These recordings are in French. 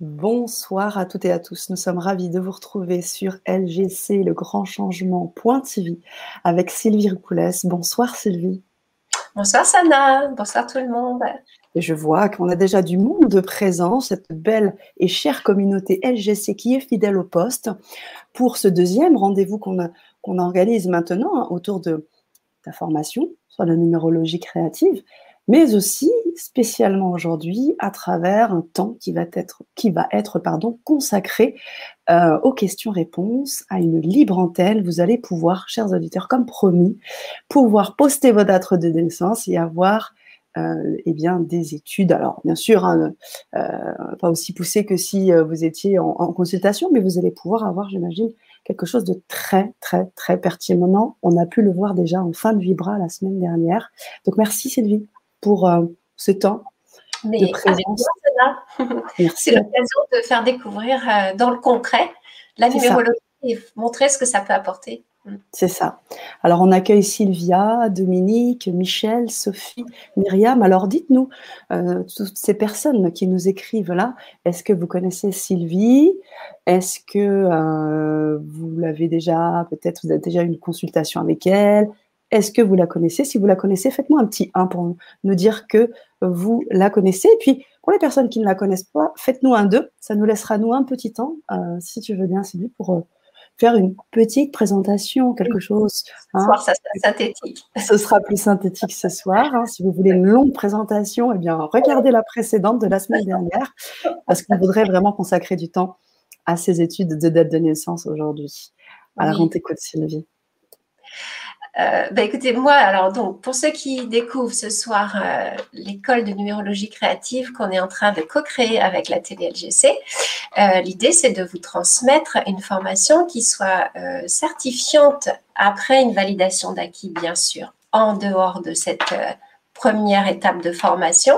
Bonsoir à toutes et à tous. Nous sommes ravis de vous retrouver sur LGC, le grand changement.tv avec Sylvie Ripoulès. Bonsoir Sylvie. Bonsoir Sana, bonsoir tout le monde. Et je vois qu'on a déjà du monde présent, cette belle et chère communauté LGC qui est fidèle au poste pour ce deuxième rendez-vous qu'on organise maintenant hein, autour de la formation sur la numérologie créative mais aussi spécialement aujourd'hui à travers un temps qui va être, qui va être pardon, consacré euh, aux questions-réponses, à une libre antenne. Vous allez pouvoir, chers auditeurs, comme promis, pouvoir poster vos dates de naissance et avoir euh, eh bien, des études. Alors, bien sûr, hein, euh, pas aussi poussé que si vous étiez en, en, consultation, mais vous allez pouvoir avoir, j'imagine, quelque chose de très, très, très pertinent. On a pu le voir déjà en fin de Vibra la semaine dernière. Donc, merci Sylvie pour euh, ce temps de présence. C'est l'occasion de faire découvrir euh, dans le concret la numérologie et montrer ce que ça peut apporter. C'est ça. Alors, on accueille Sylvia, Dominique, Michel, Sophie, Myriam. Alors, dites-nous, euh, toutes ces personnes qui nous écrivent là, est-ce que vous connaissez Sylvie? Est-ce que vous l'avez déjà, peut-être vous avez déjà eu une consultation avec elle? Est-ce que vous la connaissez? Si vous la connaissez, faites-moi un petit 1 pour nous dire que vous la connaissez. Et puis, pour les personnes qui ne la connaissent pas, faites-nous un 2. Ça nous laissera, nous, un petit temps, euh, si tu veux bien, Sylvie, pour euh, faire une petite présentation, quelque chose. Ce soir, ça sera synthétique. Ce sera plus synthétique ce soir. Hein. Si vous voulez une longue présentation, eh bien, regardez la précédente de la semaine dernière, parce qu'on voudrait vraiment consacrer du temps à ces études de date de naissance aujourd'hui. Alors, on t'écoute, Sylvie? Euh, bah, écoutez, moi, alors donc, pour ceux qui découvrent ce soir euh, l'école de numérologie créative qu'on est en train de co-créer avec la TDLGC, euh, l'idée c'est de vous transmettre une formation qui soit certifiante après une validation d'acquis, bien sûr, en dehors de cette première étape de formation.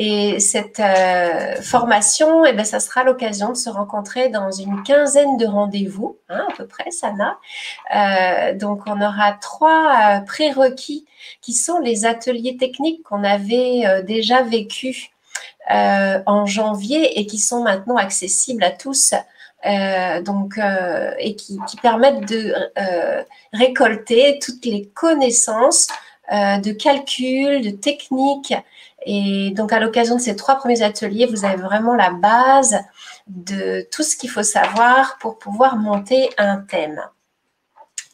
Et cette euh, formation, eh ben, ça sera l'occasion de se rencontrer dans une quinzaine de rendez-vous, hein, à peu près, Sana. Euh, donc, on aura trois euh, prérequis qui sont les ateliers techniques qu'on avait euh, déjà vécus en janvier et qui sont maintenant accessibles à tous. donc, et qui, permettent de récolter toutes les connaissances de calcul, de techniques et donc, à l'occasion de ces trois premiers ateliers, vous avez vraiment la base de tout ce qu'il faut savoir pour pouvoir monter un thème.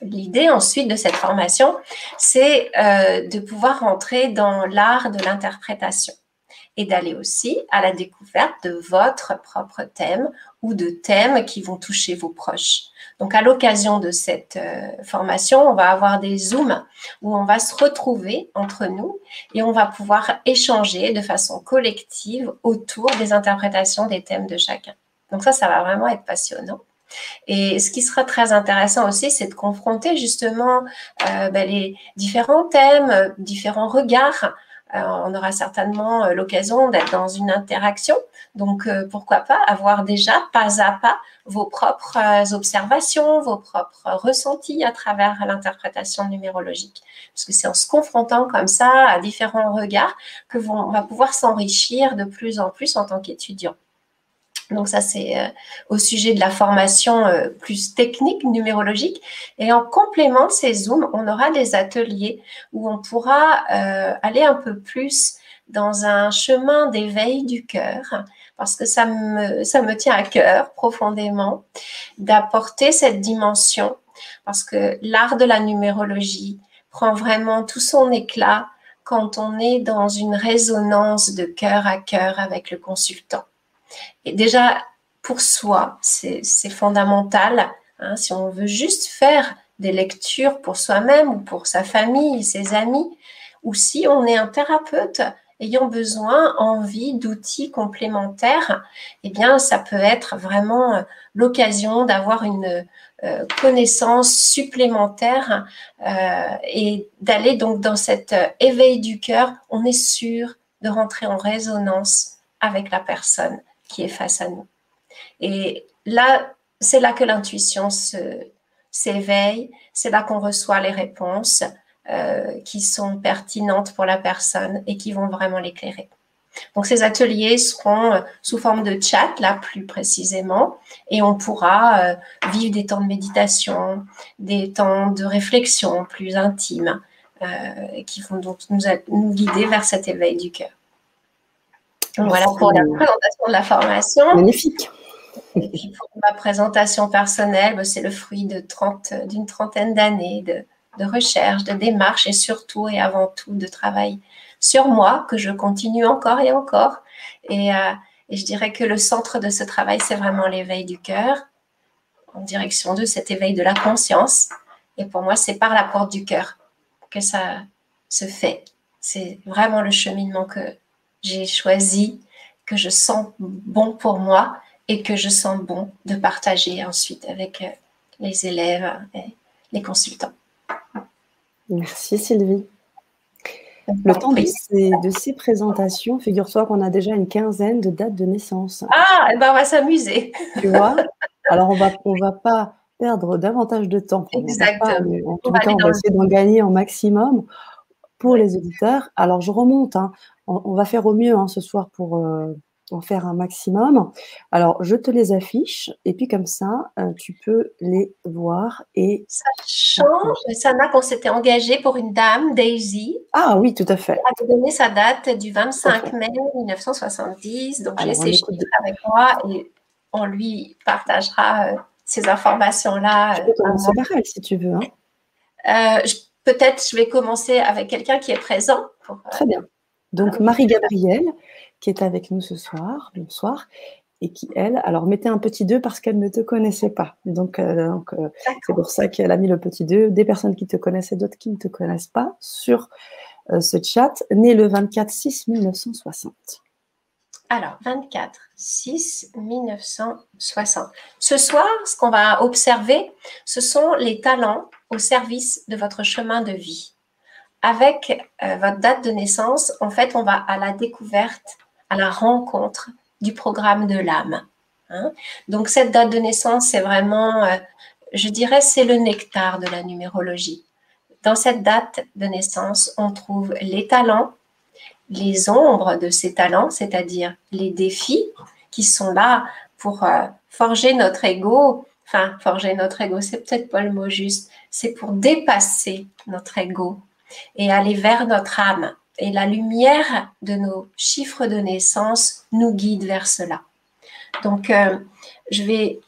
L'idée ensuite de cette formation, c'est euh, de pouvoir rentrer dans l'art de l'interprétation et d'aller aussi à la découverte de votre propre thème ou de thèmes qui vont toucher vos proches. Donc, à l'occasion de cette euh, formation, on va avoir des Zooms où on va se retrouver entre nous et on va pouvoir échanger de façon collective autour des interprétations des thèmes de chacun. Donc, ça, ça va vraiment être passionnant. Et ce qui sera très intéressant aussi, c'est de confronter justement euh, ben, les différents thèmes, différents regards euh, on aura certainement euh, l'occasion d'être dans une interaction. Donc, euh, pourquoi pas avoir déjà pas à pas vos propres observations, vos propres ressentis à travers l'interprétation numérologique. Parce que c'est en se confrontant comme ça à différents regards que on va pouvoir s'enrichir de plus en plus en tant qu'étudiant. Donc ça, c'est euh, au sujet de la formation euh, plus technique, numérologique. Et en complément de ces Zooms, on aura des ateliers où on pourra euh, aller un peu plus dans un chemin d'éveil du cœur, parce que ça me, ça me tient à cœur profondément d'apporter cette dimension, parce que l'art de la numérologie prend vraiment tout son éclat quand on est dans une résonance de cœur à cœur avec le consultant. Et déjà, pour soi, c'est fondamental. Hein, si on veut juste faire des lectures pour soi-même ou pour sa famille, ses amis, ou si on est un thérapeute ayant besoin, envie d'outils complémentaires, eh bien, ça peut être vraiment euh, l'occasion d'avoir une euh, connaissance supplémentaire euh, et d'aller donc dans cet éveil du cœur. On est sûr de rentrer en résonance avec la personne qui est face à nous. Et là, c'est là que l'intuition s'éveille, c'est là qu'on reçoit les réponses euh, qui sont pertinentes pour la personne et qui vont vraiment l'éclairer. Donc ces ateliers seront euh, sous forme de chat, là plus précisément, et on pourra euh, vivre des temps de méditation, des temps de réflexion plus intimes, qui vont donc nous, nous, guider vers cet éveil du cœur. Voilà pour la présentation de la formation. Magnifique. Et puis pour ma présentation personnelle, bah, c'est le fruit de 30, d'une trentaine d'années de, de recherche, de démarche et surtout et avant tout de travail sur moi que je continue encore et encore. Et, euh, et je dirais que le centre de ce travail, c'est vraiment l'éveil du cœur en direction de cet éveil de la conscience. Et pour moi, c'est par la porte du cœur que ça se fait. C'est vraiment le cheminement que j'ai choisi, que je sens bon pour moi et que je sens bon de partager ensuite avec euh, les élèves et les consultants. Merci Sylvie. Le temps de ces, présentations, figure-toi qu'on a déjà une quinzaine de dates de naissance. Ah, eh ben on va s'amuser. Tu vois? Alors, on va, on va pas perdre davantage de temps. Exactement. en tout cas, on va essayer d'en gagner un maximum pour les auditeurs. Alors, je remonte. Hein. On, va faire au mieux hein, ce soir pour, euh, en faire un maximum. Alors, je te les affiche et puis comme ça, euh, tu peux les voir. Et ça change. Sana, qu'on s'était engagé pour une dame, Daisy. Ah oui, tout à fait. Elle a donné sa date du 25 mai 1970. Donc, j'ai ses chiffres avec moi et on lui partagera euh, ces informations-là. Peux commencer par elle si tu veux. Hein. Peut-être je vais commencer avec quelqu'un qui est présent. Très bien. Donc, Marie-Gabrielle, qui est avec nous ce soir, bonsoir, et qui, elle, alors mettez un petit 2 parce qu'elle ne te connaissait pas. Donc, euh, euh, c'est pour ça qu'elle a mis le petit 2. Des personnes qui te connaissent et d'autres qui ne te connaissent pas sur euh, ce chat, né le 24 6 1960. Alors, 24 6 1960. Ce soir, ce qu'on va observer, ce sont les talents au service de votre chemin de vie. Avec votre date de naissance, en fait, on va à la découverte à la rencontre du programme de l'âme. Hein. Donc cette date de naissance, c'est vraiment, euh, je dirais, c'est le nectar de la numérologie. Dans cette date de naissance, on trouve les talents, les ombres de ces talents, c'est-à-dire les défis qui sont là pour euh, forger notre ego. Enfin, forger notre ego, c'est peut-être pas le mot juste. C'est pour dépasser notre ego et aller vers notre âme et la lumière de nos chiffres de naissance nous guide vers cela. Donc, euh, je vais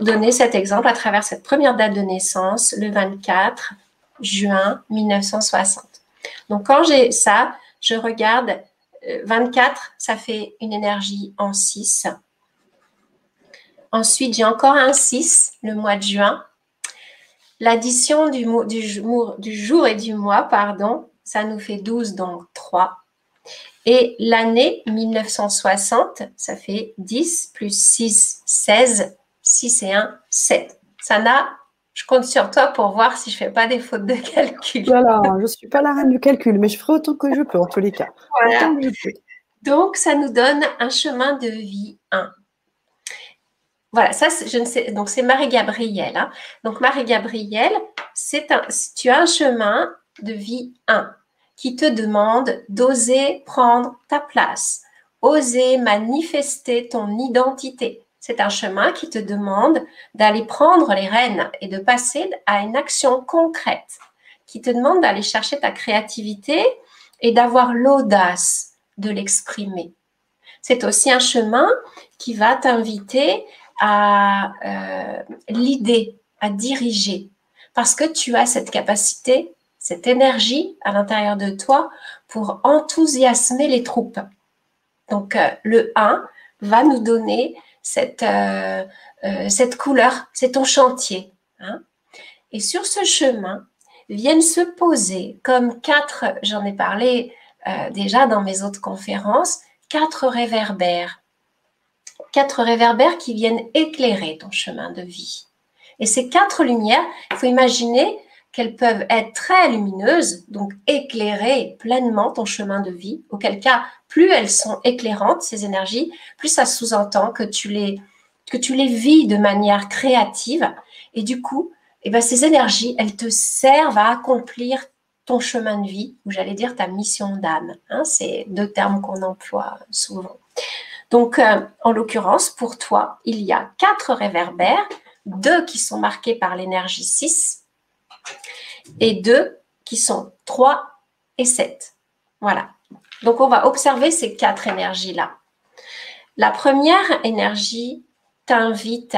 donner cet exemple à travers cette première date de naissance, le 24 juin 1960. Donc, quand j'ai ça, je regarde 24, euh, ça fait une énergie en 6. Ensuite, j'ai encore un 6 le mois de juin. L'addition du, du, du jour et du mois, pardon, ça nous fait 12, donc 3. Et l'année 1960, ça fait 10 plus 6, 16, 6 et 1, 7. Sana, je compte sur toi pour voir si je ne fais pas des fautes de calcul. Voilà, je ne suis pas la reine du calcul, mais je ferai autant que je peux en tous les cas. Donc, ça nous donne un chemin de vie 1. Voilà, ça, je ne sais. Donc, c'est Marie-Gabrielle. Hein. Donc, Marie-Gabrielle, c'est un, tu as un chemin de vie 1 qui te demande d'oser prendre ta place, oser manifester ton identité. C'est un chemin qui te demande d'aller prendre les rênes et de passer à une action concrète, qui te demande d'aller chercher ta créativité et d'avoir l'audace de l'exprimer. C'est aussi un chemin qui va t'inviter à euh, l'idée, à diriger, parce que tu as cette capacité cette énergie à l'intérieur de toi pour enthousiasmer les troupes. Donc euh, le 1 va nous donner cette, euh, cette couleur, c'est ton chantier. Hein. Et sur ce chemin viennent se poser comme quatre, j'en ai parlé déjà dans mes autres conférences, quatre réverbères. Quatre réverbères qui viennent éclairer ton chemin de vie. Et ces quatre lumières, il faut imaginer qu'elles peuvent être très lumineuses, donc éclairer pleinement ton chemin de vie, auquel cas, plus elles sont éclairantes, ces énergies, plus ça sous-entend que tu les que tu les vis de manière créative et du coup, eh ben, ces énergies, elles te servent à accomplir ton chemin de vie, ou j'allais dire ta mission d'âme. Hein, c'est deux termes qu'on emploie souvent. Donc, euh, en l'occurrence, pour toi, il y a quatre réverbères, deux qui sont marqués par l'énergie 6 et deux qui sont 3 et 7. Voilà. Donc, on va observer ces quatre énergies-là. La première énergie t'invite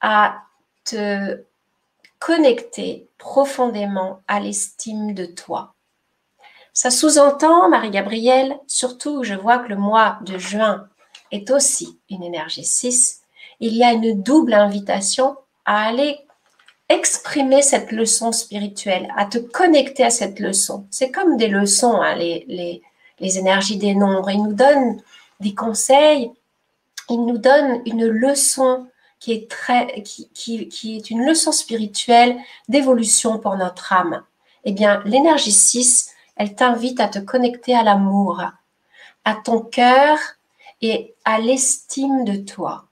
à te connecter profondément à l'estime de toi. Ça sous-entend, Marie-Gabrielle, surtout je vois que le mois de juin est aussi une énergie 6, il y a une double invitation à aller exprimer cette leçon spirituelle, à te connecter à cette leçon. C'est comme des leçons, hein, les, les, énergies des nombres. Ils nous donnent des conseils, ils nous donnent une leçon qui est, très, qui, qui, qui est une leçon spirituelle d'évolution pour notre âme. Eh bien, l'énergie 6, elle t'invite à te connecter à l'amour, à ton cœur et à l'estime de toi,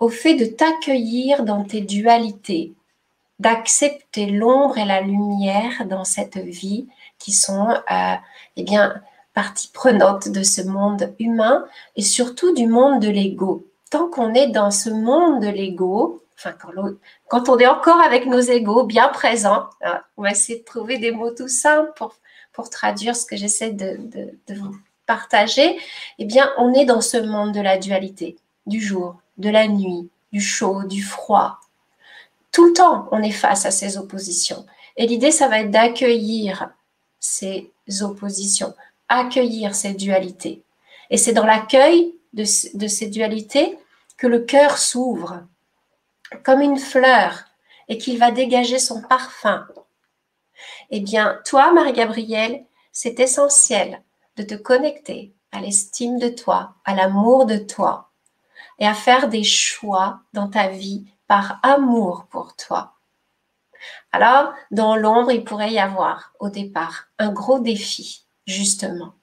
au fait de t'accueillir dans tes dualités, d'accepter l'ombre et la lumière dans cette vie qui sont euh, eh bien partie prenante de ce monde humain et surtout du monde de l'ego. Tant qu'on est dans ce monde de l'ego, quand, on est encore avec nos égos bien présents, hein, on va essayer de trouver des mots tout simples pour, traduire ce que j'essaie de, de vous partager, eh bien on est dans ce monde de la dualité, du jour, de la nuit, du chaud, du froid, tout le temps, on est face à ces oppositions. Et l'idée, ça va être d'accueillir ces oppositions, accueillir ces dualités. Et c'est dans l'accueil de, ces dualités que le cœur s'ouvre comme une fleur et qu'il va dégager son parfum. Eh bien, toi, Marie-Gabrielle, c'est essentiel de te connecter à l'estime de toi, à l'amour de toi et à faire des choix dans ta vie par amour pour toi. Alors, dans l'ombre, il pourrait y avoir au départ un gros défi, justement,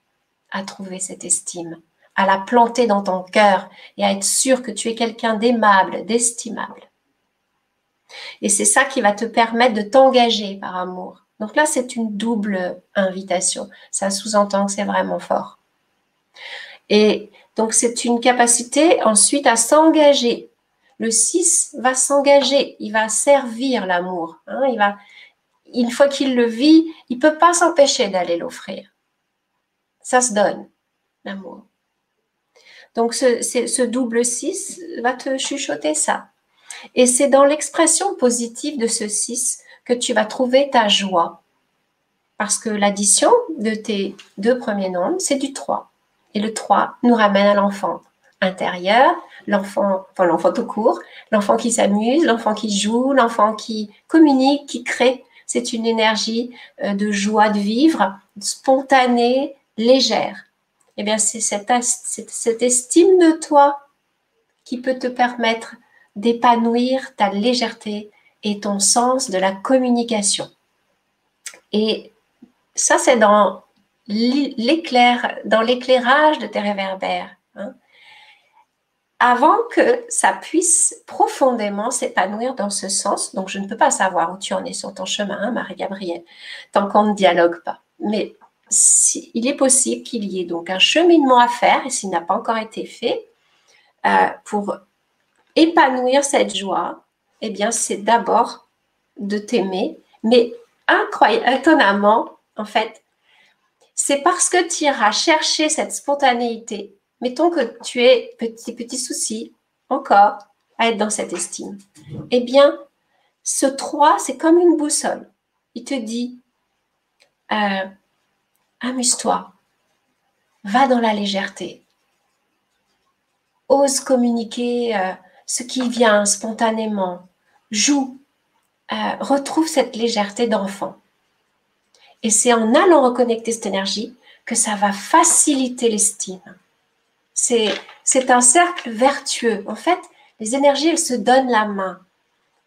à trouver cette estime, à la planter dans ton cœur et à être sûr que tu es quelqu'un d'aimable, d'estimable. Et c'est ça qui va te permettre de t'engager par amour. Donc là, c'est une double invitation. Ça sous-entend que c'est vraiment fort. Et donc, c'est une capacité ensuite à s'engager le 6 va s'engager, il va servir l'amour. Hein, il va, une fois qu'il le vit, il peut pas s'empêcher d'aller l'offrir. Ça se donne, l'amour. Donc ce, ce double 6 va te chuchoter ça. Et c'est dans l'expression positive de ce 6 que tu vas trouver ta joie. Parce que l'addition de tes deux premiers nombres, c'est du 3. Et le 3 nous ramène à l'enfant intérieur, l'enfant, enfin l'enfant tout court, l'enfant qui s'amuse, l'enfant qui joue, l'enfant qui communique, qui crée. C'est une énergie euh, de joie de vivre, spontanée, légère. Eh bien, c'est cette, cette estime de toi qui peut te permettre d'épanouir ta légèreté et ton sens de la communication. Et ça, c'est dans l'éclair, dans l'éclairage de tes réverbères. Hein avant que ça puisse profondément s'épanouir dans ce sens. Donc, je ne peux pas savoir où tu en es sur ton chemin, hein, Marie-Gabrielle, tant qu'on ne dialogue pas. Mais il est possible qu'il y ait donc un cheminement à faire, et s'il n'a pas encore été fait, euh, pour épanouir cette joie, eh bien, c'est d'abord de t'aimer, mais incroyable, étonnamment, en fait, c'est parce que tu iras chercher cette spontanéité mettons que tu es petit, petit souci encore à être dans cette estime. Eh bien, ce 3, c'est comme une boussole. Il te dit, euh, amuse-toi, va dans la légèreté, ose communiquer euh, ce qui vient spontanément, joue, euh, retrouve cette légèreté d'enfant. Et c'est en allant reconnecter cette énergie que ça va faciliter l'estime. C'est un cercle vertueux. En fait, les énergies, elles se donnent la main.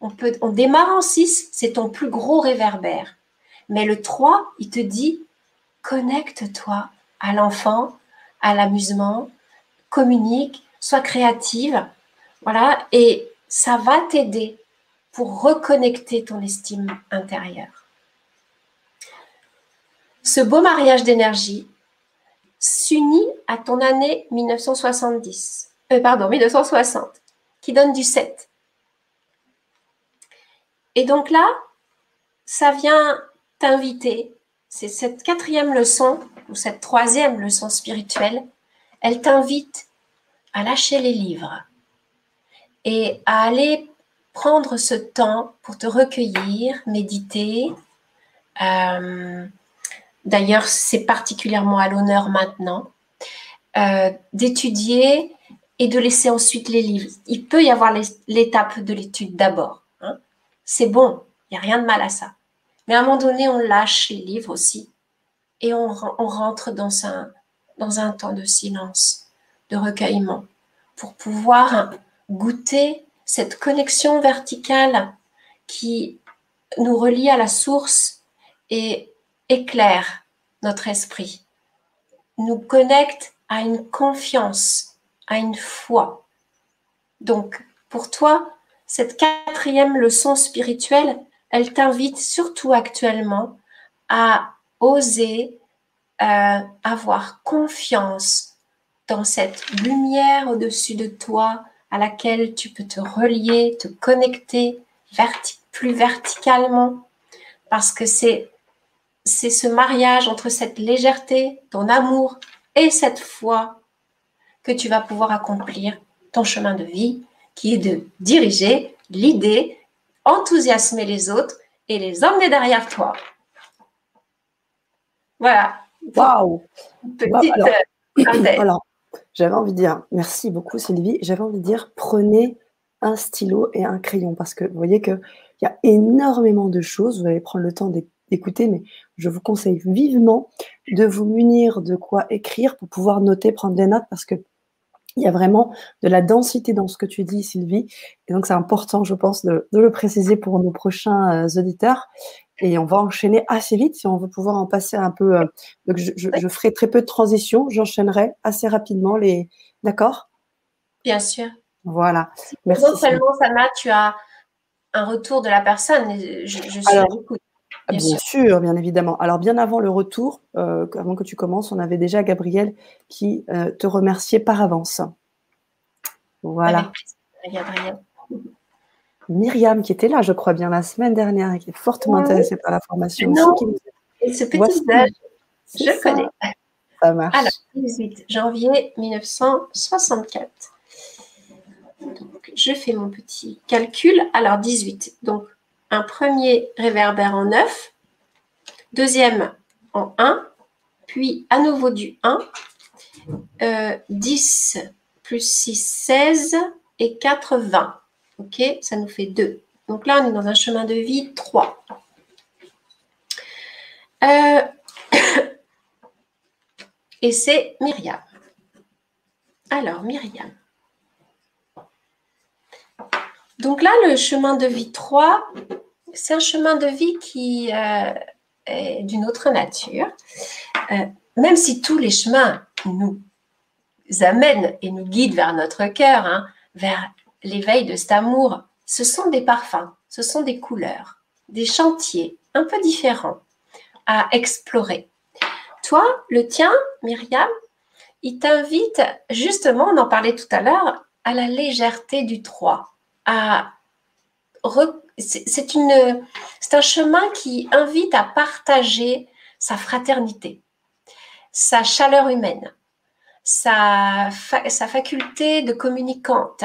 On, peut, on démarre en 6, c'est ton plus gros réverbère. Mais le 3, il te dit, connecte-toi à l'enfant, à l'amusement, communique, sois créative. Voilà, et ça va t'aider pour reconnecter ton estime intérieure. ce beau mariage d'énergie s'unit à ton année 1970, euh, pardon, 1960, qui donne du 7. Et donc là, ça vient t'inviter, c'est cette quatrième leçon, ou cette troisième leçon spirituelle, elle t'invite à lâcher les livres et à aller prendre ce temps pour te recueillir, méditer. Euh, d'ailleurs, c'est particulièrement à l'honneur maintenant, euh, d'étudier et de laisser ensuite les livres. Il peut y avoir l'étape de l'étude d'abord. Hein. C'est bon, il n'y a rien de mal à ça. Mais à un moment donné, on lâche les livres aussi et on, rentre dans un temps de silence, de recueillement, pour pouvoir goûter cette connexion verticale qui nous relie à la source et éclaire notre esprit, nous connecte à une confiance, à une foi. Donc, pour toi, cette quatrième leçon spirituelle, elle t'invite surtout actuellement à oser euh, avoir confiance dans cette lumière au-dessus de toi à laquelle tu peux te relier, te connecter plus verticalement, parce que c'est c'est ce mariage entre cette légèreté, ton amour et cette foi que tu vas pouvoir accomplir ton chemin de vie, qui est de diriger l'idée, enthousiasmer les autres et les emmener derrière toi. Voilà. Waouh Petite euh, alors, j'avais envie de dire, merci beaucoup Sylvie, j'avais envie de dire, prenez un stylo et un crayon parce que vous voyez qu'il y a énormément de choses, vous allez prendre le temps d'écouter, mais je vous conseille vivement de vous munir de quoi écrire pour pouvoir noter, prendre des notes parce que il y a vraiment de la densité dans ce que tu dis, Sylvie. Et donc, c'est important, je pense, de, le préciser pour nos prochains euh, auditeurs. Et on va enchaîner assez vite si on veut pouvoir en passer un peu. Euh, donc, je, ferai très peu de transition. J'enchaînerai assez rapidement les. D'accord? Bien sûr. Voilà. Merci. Non seulement, Sana, tu as un retour de la personne. Je, suis Alors, Bien, sûr. bien évidemment. Alors, bien avant le retour, euh, avant que tu commences, on avait déjà Gabriel qui euh, te remerciait par avance. Voilà. Gabriel. Myriam qui était là, je crois bien, la semaine dernière et qui est fortement intéressée par la formation. Non. Et ce petit je connais. Ça marche. Alors, 18 janvier 1964. Donc, je fais mon petit calcul. Alors, 18. Donc, un premier réverbère en 9, deuxième en 1, puis à nouveau du 1, 10 euh, plus 6, 16 et 4, 20. OK Ça nous fait 2. Donc là, on est dans un chemin de vie 3. Euh, et c'est Myriam. Alors, Myriam. Donc là, le chemin de vie 3, c'est un chemin de vie qui euh, est d'une autre nature. Euh, même si tous les chemins nous amènent et nous guident vers notre cœur, hein, vers l'éveil de cet amour, ce sont des parfums, ce sont des couleurs, des chantiers un peu différents à explorer. Toi, le tien, Myriam, il t'invite justement, on en parlait tout à l'heure, à la légèreté du 3, à c'est un chemin qui invite à partager sa fraternité, sa chaleur humaine, sa, sa faculté de communicante.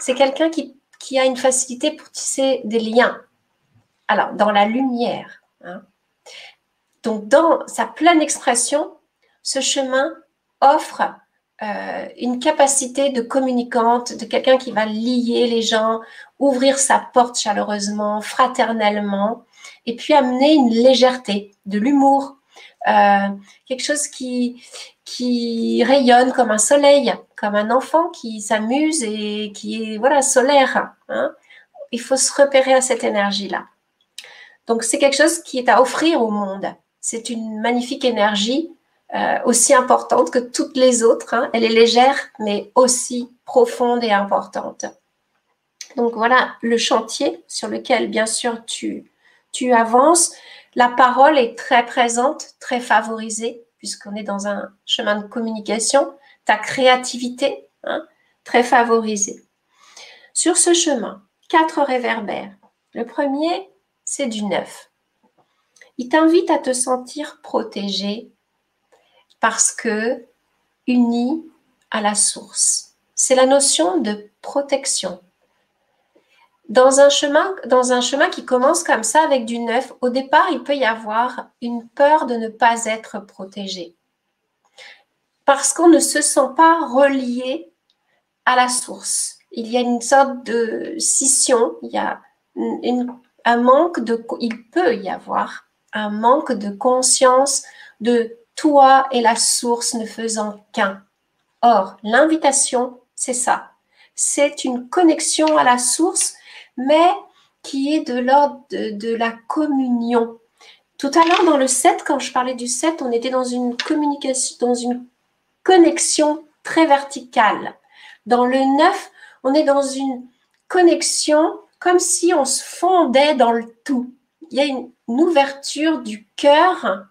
C'est quelqu'un qui, qui, a une facilité pour tisser des liens. Alors, dans la lumière. Hein. Donc, dans sa pleine expression, ce chemin offre euh, une capacité de communicante, de quelqu'un qui va lier les gens, ouvrir sa porte chaleureusement, fraternellement, et puis amener une légèreté, de l'humour, euh, quelque chose qui, qui rayonne comme un soleil, comme un enfant qui s'amuse et qui est voilà solaire. Hein. Il faut se repérer à cette énergie-là. Donc c'est quelque chose qui est à offrir au monde. C'est une magnifique énergie euh, aussi importante que toutes les autres. Hein. Elle est légère, mais aussi profonde et importante. Donc voilà le chantier sur lequel, bien sûr, tu, tu avances. La parole est très présente, très favorisée, puisqu'on est dans un chemin de communication. Créativité, hein, très favorisée. Sur ce chemin, quatre réverbères. Le premier, c'est du neuf. Il t'invite à te sentir protégé parce que uni à la source. C'est la notion de protection. Dans un, chemin, dans un chemin qui commence comme ça avec du neuf, au départ, il peut y avoir une peur de ne pas être protégé. Parce qu'on ne se sent pas relié à la source. Il y a une sorte de scission, il y a un manque de, il peut y avoir un manque de conscience de toi et la source ne faisant qu'un. Or, l'invitation, c'est ça. C'est une connexion à la source, mais qui est de l'ordre de, la communion. Tout à l'heure, dans le 7, quand je parlais du 7, on était dans une communication, dans une connexion très verticale. Dans le 9, on est dans une connexion comme si on se fondait dans le tout. Il y a une, ouverture du cœur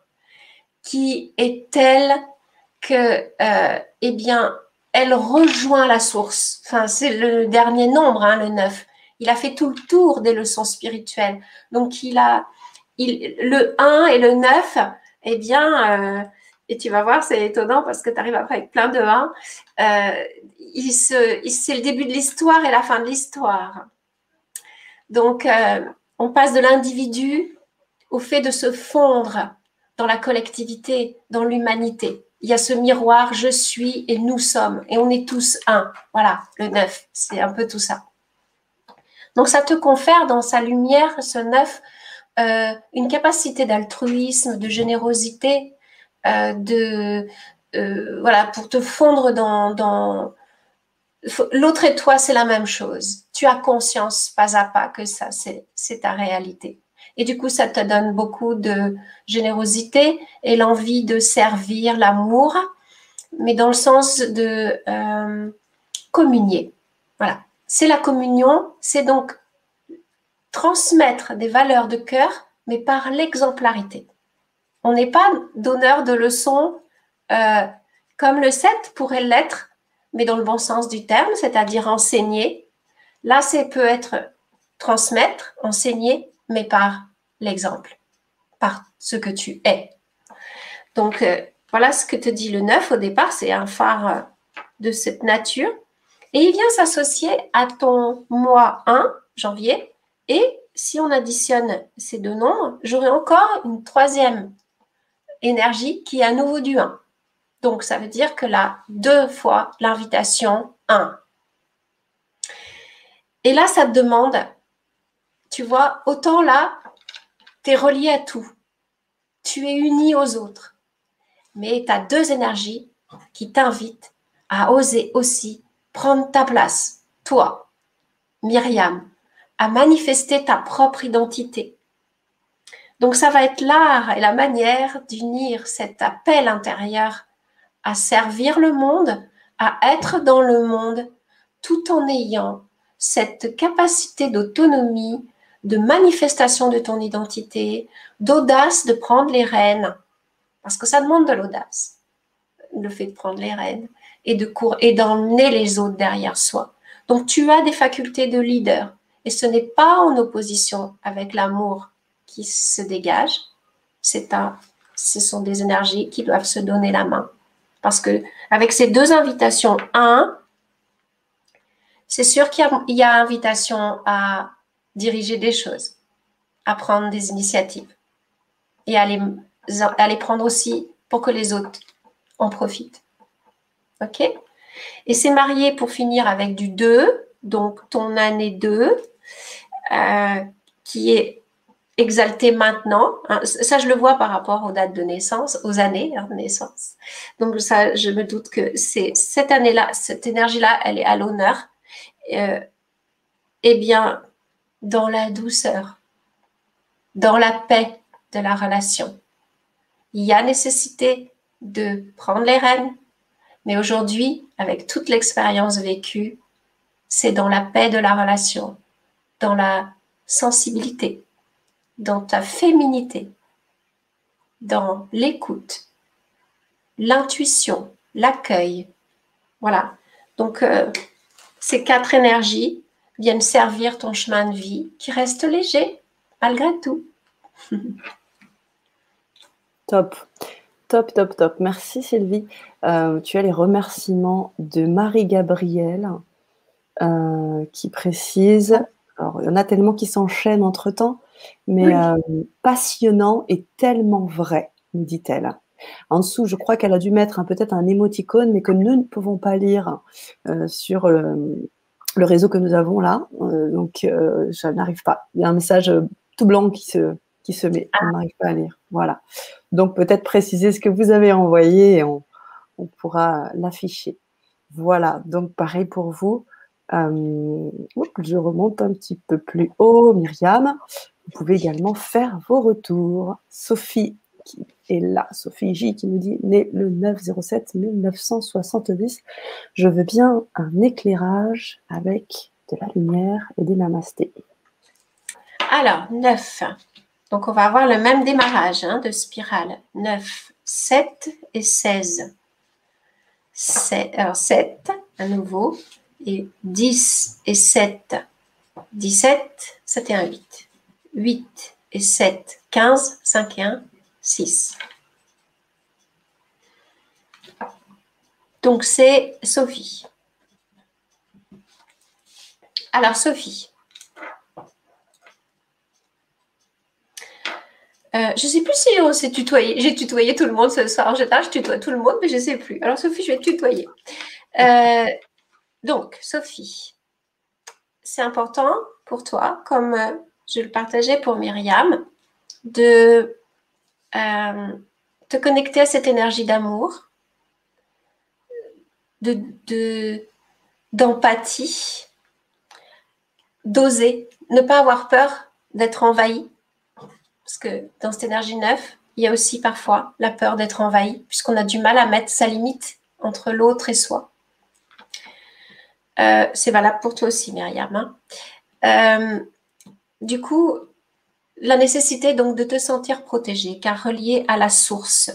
qui est telle que, euh, eh bien, elle rejoint la source. Enfin, c'est le dernier nombre, hein, le 9. Il a fait tout le tour des leçons spirituelles. Donc, il a il, le 1 et le 9, eh bien, euh, et tu vas voir, c'est étonnant parce que tu arrives après avec plein de 1. Euh, c'est le début de l'histoire et la fin de l'histoire. Donc, euh, on passe de l'individu au fait de se fondre dans la collectivité, dans l'humanité. Il y a ce miroir, je suis et nous sommes, et on est tous un. Voilà, le neuf, c'est un peu tout ça. Donc, ça te confère dans sa lumière, ce neuf, euh, une capacité d'altruisme, de générosité, de voilà, pour te fondre dans, dans L'autre et toi, c'est la même chose. Tu as conscience pas à pas que ça, c'est ta réalité. Et du coup, ça te donne beaucoup de générosité et l'envie de servir, l'amour, mais dans le sens de euh, communier. Voilà. C'est la communion, c'est donc transmettre des valeurs de cœur, mais par l'exemplarité. On n'est pas donneur de leçons euh, comme le 7 pourrait l'être mais dans le bon sens du terme, c'est-à-dire enseigner. Là, c'est peut être transmettre, enseigner, mais par l'exemple, par ce que tu es. Donc, euh, voilà ce que te dit le 9 au départ, c'est un phare euh, de cette nature. Et il vient s'associer à ton mois 1, janvier. Et si on additionne ces deux nombres, j'aurai encore une troisième énergie qui est à nouveau du 1. Donc, ça veut dire que là, deux fois l'invitation 1. Et là, ça te demande, tu vois, autant là, tu es relié à tout. Tu es uni aux autres. Mais tu as deux énergies qui t'invitent à oser aussi prendre ta place, toi, Myriam, à manifester ta propre identité. Donc ça va être l'art et la manière d'unir cet appel intérieur à servir le monde, à être dans le monde, tout en ayant cette capacité d'autonomie, de manifestation de ton identité, d'audace de prendre les rênes, parce que ça demande de l'audace, le fait de prendre les rênes et de et d'emmener les autres derrière soi. Donc tu as des facultés de leader et ce n'est pas en opposition avec l'amour qui se dégage. C'est un, ce sont des énergies qui doivent se donner la main. Parce que avec ces deux invitations, un, c'est sûr qu'il y, a invitation à diriger des choses, à prendre des initiatives et à les, à les prendre aussi pour que les autres en profitent. OK? Et c'est marié pour finir avec du 2, donc ton année 2, euh, qui est exalté maintenant. Hein, ça, je le vois par rapport aux dates de naissance, aux années hein, de naissance. Donc ça, je me doute que c'est cette année-là, cette énergie-là, elle est à l'honneur. Euh, eh bien, dans la douceur, dans la paix de la relation. Il y a nécessité de prendre les rênes, mais aujourd'hui, avec toute l'expérience vécue, c'est dans la paix de la relation, dans la sensibilité, dans ta féminité, dans l'écoute, l'intuition, l'accueil. Voilà. Donc, euh, ces quatre énergies viennent servir ton chemin de vie qui reste léger malgré tout. top. Top, top, top. Merci Sylvie. Euh, tu as les remerciements de Marie-Gabrielle euh, qui précise, alors il y en a tellement qui s'enchaînent entre-temps, mais euh, passionnant et tellement vrai, nous dit-elle. En dessous, je crois qu'elle a dû mettre peut-être un émoticône, mais que nous ne pouvons pas lire sur le, réseau que nous avons là. donc, je n'arrive pas. Il y a un message tout blanc qui se, qui se met. On n'arrive pas à lire. Voilà. Donc peut-être préciser ce que vous avez envoyé et on, pourra l'afficher. Voilà. Donc pareil pour vous. Euh, je remonte un petit peu plus haut, Myriam. Vous pouvez également faire vos retours. Sophie qui est là, Sophie J qui nous dit né le 907 1970. Je veux bien un éclairage avec de la lumière et des namastés. Alors, 9. Donc, on va avoir le même démarrage hein, de spirale. 9, 7 et 16. 7, alors 7 à nouveau. Et 10 et 7. 17, 7 et 1, 8. 8 et 7, 15, 5 et 1, 6. Donc, c'est Sophie. Alors, Sophie, Euh, je ne sais plus si on s'est tutoyé. J'ai tutoyé tout le monde ce soir. En général, je tutoie tout le monde, mais je ne sais plus. Alors, Sophie, je vais te tutoyer. Euh, donc, Sophie, c'est important pour toi, comme euh, je le partageais pour Myriam, de te connecter à cette énergie d'amour, de, d'empathie, d'oser, ne pas avoir peur d'être envahi parce que dans cette énergie neuve, il y a aussi parfois la peur d'être envahi, puisqu'on a du mal à mettre sa limite entre l'autre et soi. Euh, c'est valable pour toi aussi, Myriam. Hein. Euh, du coup, la nécessité donc de te sentir protégé, car relié à la source.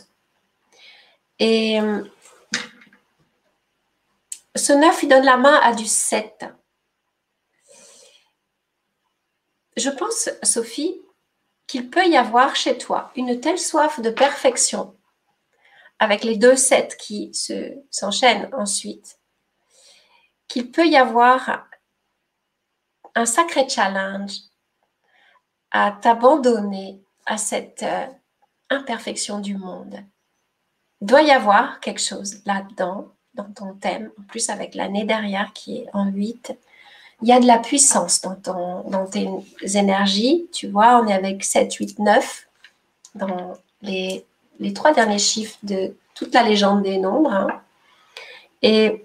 Et euh, ce neuf, il donne la main à du 7. Je pense, Sophie, qu'il peut y avoir chez toi une telle soif de perfection, avec les deux sets qui se, s'enchaînent ensuite, qu'il peut y avoir un sacré challenge à t'abandonner à cette euh, imperfection du monde. Il doit y avoir quelque chose là-dedans, dans ton thème, en plus avec l'année derrière qui est en 8, il y a de la puissance dans, dans tes énergies. Tu vois, on est avec 7, 8, 9 dans les, trois derniers chiffres de toute la légende des nombres. Hein. Et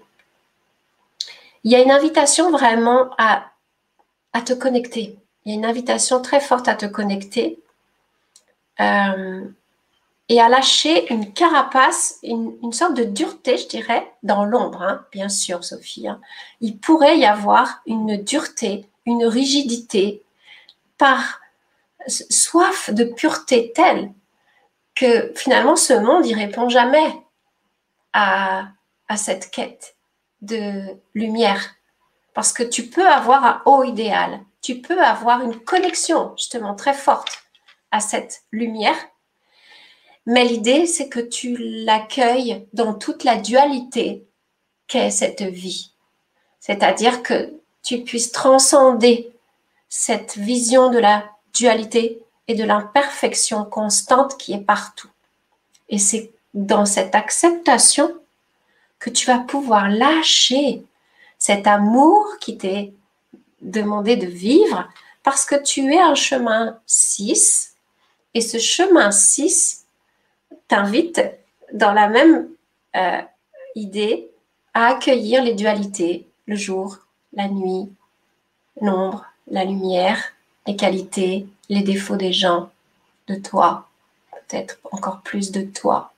il y a une invitation vraiment à, à te connecter. Il y a une invitation très forte à te connecter. Euh, et à lâcher une carapace, une, sorte de dureté, je dirais, dans l'ombre, hein, bien sûr, Sophie. Hein. Il pourrait y avoir une dureté, une rigidité par soif de pureté telle que finalement ce monde n'y répond jamais à, à cette quête de lumière. Parce que tu peux avoir un haut idéal, tu peux avoir une connexion justement très forte à cette lumière mais l'idée, c'est que tu l'accueilles dans toute la dualité qu'est cette vie. C'est-à-dire que tu puisses transcender cette vision de la dualité et de l'imperfection constante qui est partout. Et c'est dans cette acceptation que tu vas pouvoir lâcher cet amour qui t'est demandé de vivre parce que tu es un chemin 6 et ce chemin 6 t'invite dans la même euh, idée à accueillir les dualités, le jour, la nuit, l'ombre, la lumière, les qualités, les défauts des gens, de toi, peut-être encore plus de toi,